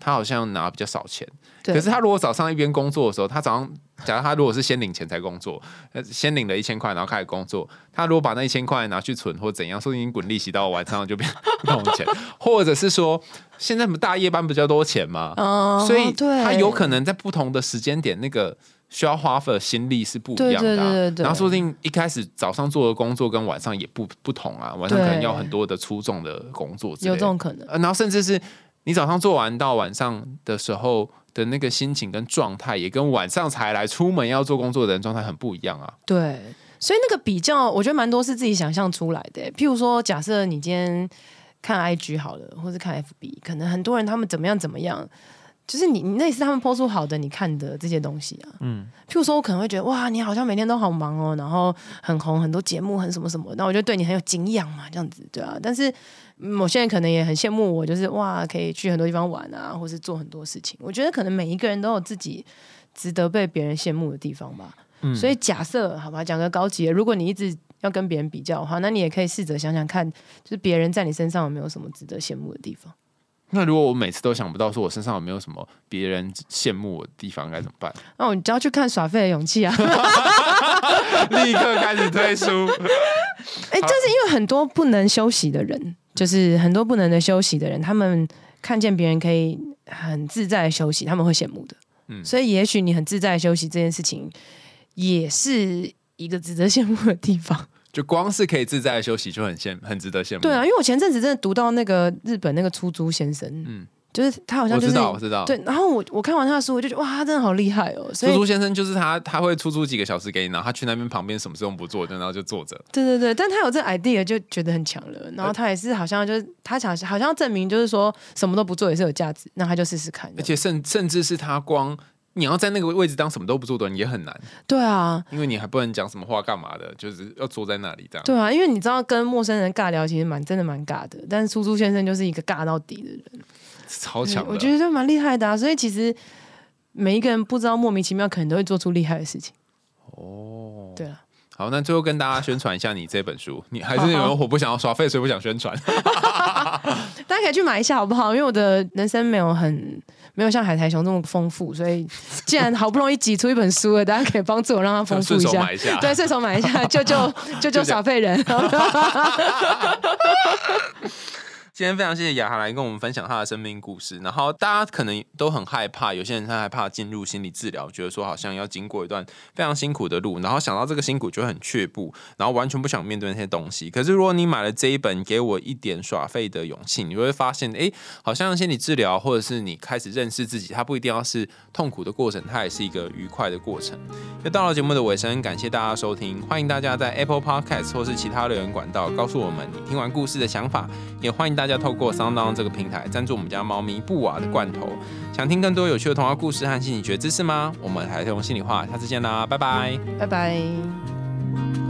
他好像拿比较少钱，可是他如果早上一边工作的时候，他早上 假如他如果是先领钱才工作，呃，先领了一千块，然后开始工作，他如果把那一千块拿去存或怎样，说不定滚利息到晚上就变 不同钱，或者是说现在我们大夜班比较多钱嘛，哦所以他有可能在不同的时间点，那个需要花费的心力是不一样的、啊。对对对对对。然后说不定一开始早上做的工作跟晚上也不不同啊，晚上可能要很多的出众的工作之类有这种可能。呃，然后甚至是你早上做完到晚上的时候的那个心情跟状态，也跟晚上才来出门要做工作的人状态很不一样啊。对，所以那个比较，我觉得蛮多是自己想象出来的。譬如说，假设你今天看 IG 好了，或是看 FB，可能很多人他们怎么样怎么样，就是你你那是他们抛出好的你看的这些东西啊。嗯，譬如说我可能会觉得哇，你好像每天都好忙哦，然后很红，很多节目，很什么什么，那我就对你很有敬仰嘛，这样子对啊。但是嗯某些人可能也很羡慕我，就是哇，可以去很多地方玩啊，或是做很多事情。我觉得可能每一个人都有自己值得被别人羡慕的地方吧。嗯所以假设好吧，讲个高级的，如果你一直要跟别人比较的话，那你也可以试着想想看，就是别人在你身上有没有什么值得羡慕的地方。那如果我每次都想不到说我身上有没有什么别人羡慕我的地方，该怎么办？那我就要去看耍废的勇气啊！立刻开始推出。哎、就是因为很多不能休息的人，就是很多不能的休息的人，他们看见别人可以很自在的休息，他们会羡慕的。嗯所以也许你很自在的休息这件事情，也是一个值得羡慕的地方。就光是可以自在的休息就很羡很值得羡慕。对啊，因为我前阵子真的读到那个日本那个出租先生，嗯嗯，就是他好像就是我知道，我知道。对，然后我我看完他的书，我就觉得哇，他真的好厉害哦。所以出租先生就是他，他会出租几个小时给你，然后他去那边旁边什么事都不做，然后就坐着。对对对，但他有这 idea 就觉得很强了。然后他也是好像就是他想好像要证明就是说什么都不做也是有价值，那他就试试看。而且甚甚至是他光你要在那个位置当什么都不做的人也很难，对啊，因为你还不能讲什么话干嘛的，就是要坐在那里这样。对啊，因为你知道跟陌生人尬聊其实蛮真的蛮尬的，但是出租先生就是一个尬到底的人，超强的。我觉得就蛮厉害的啊。所以其实每一个人不知道莫名其妙可能都会做出厉害的事情。哦，对了，好，那最后跟大家宣传一下你这本书，你还是有人我不想要刷费，所以不想宣传。大家可以去买一下好不好？因为我的人生没有很没有像海苔熊这么丰富，所以既然好不容易挤出一本书了，大家可以帮助我让它丰富一下。手买一下，对，顺手买一下，救救救救小废人。今天非常谢谢雅涵来跟我们分享她的生命故事。然后大家可能都很害怕，有些人他害怕进入心理治疗，觉得说好像要经过一段非常辛苦的路，然后想到这个辛苦就很却步，然后完全不想面对那些东西。可是如果你买了这一本《给我一点耍废的勇气》，你会发现，哎，好像心理治疗或者是你开始认识自己，它不一定要是痛苦的过程，它也是一个愉快的过程。又到了节目的尾声，感谢大家收听，欢迎大家在 Apple Podcast 或是其他留言管道告诉我们你听完故事的想法，也欢迎大家透过桑当这个平台赞助我们家猫咪布瓦的罐头。想听更多有趣的童话故事和心理学知识吗？我们还是用心里话，下次见啦，拜拜。拜拜。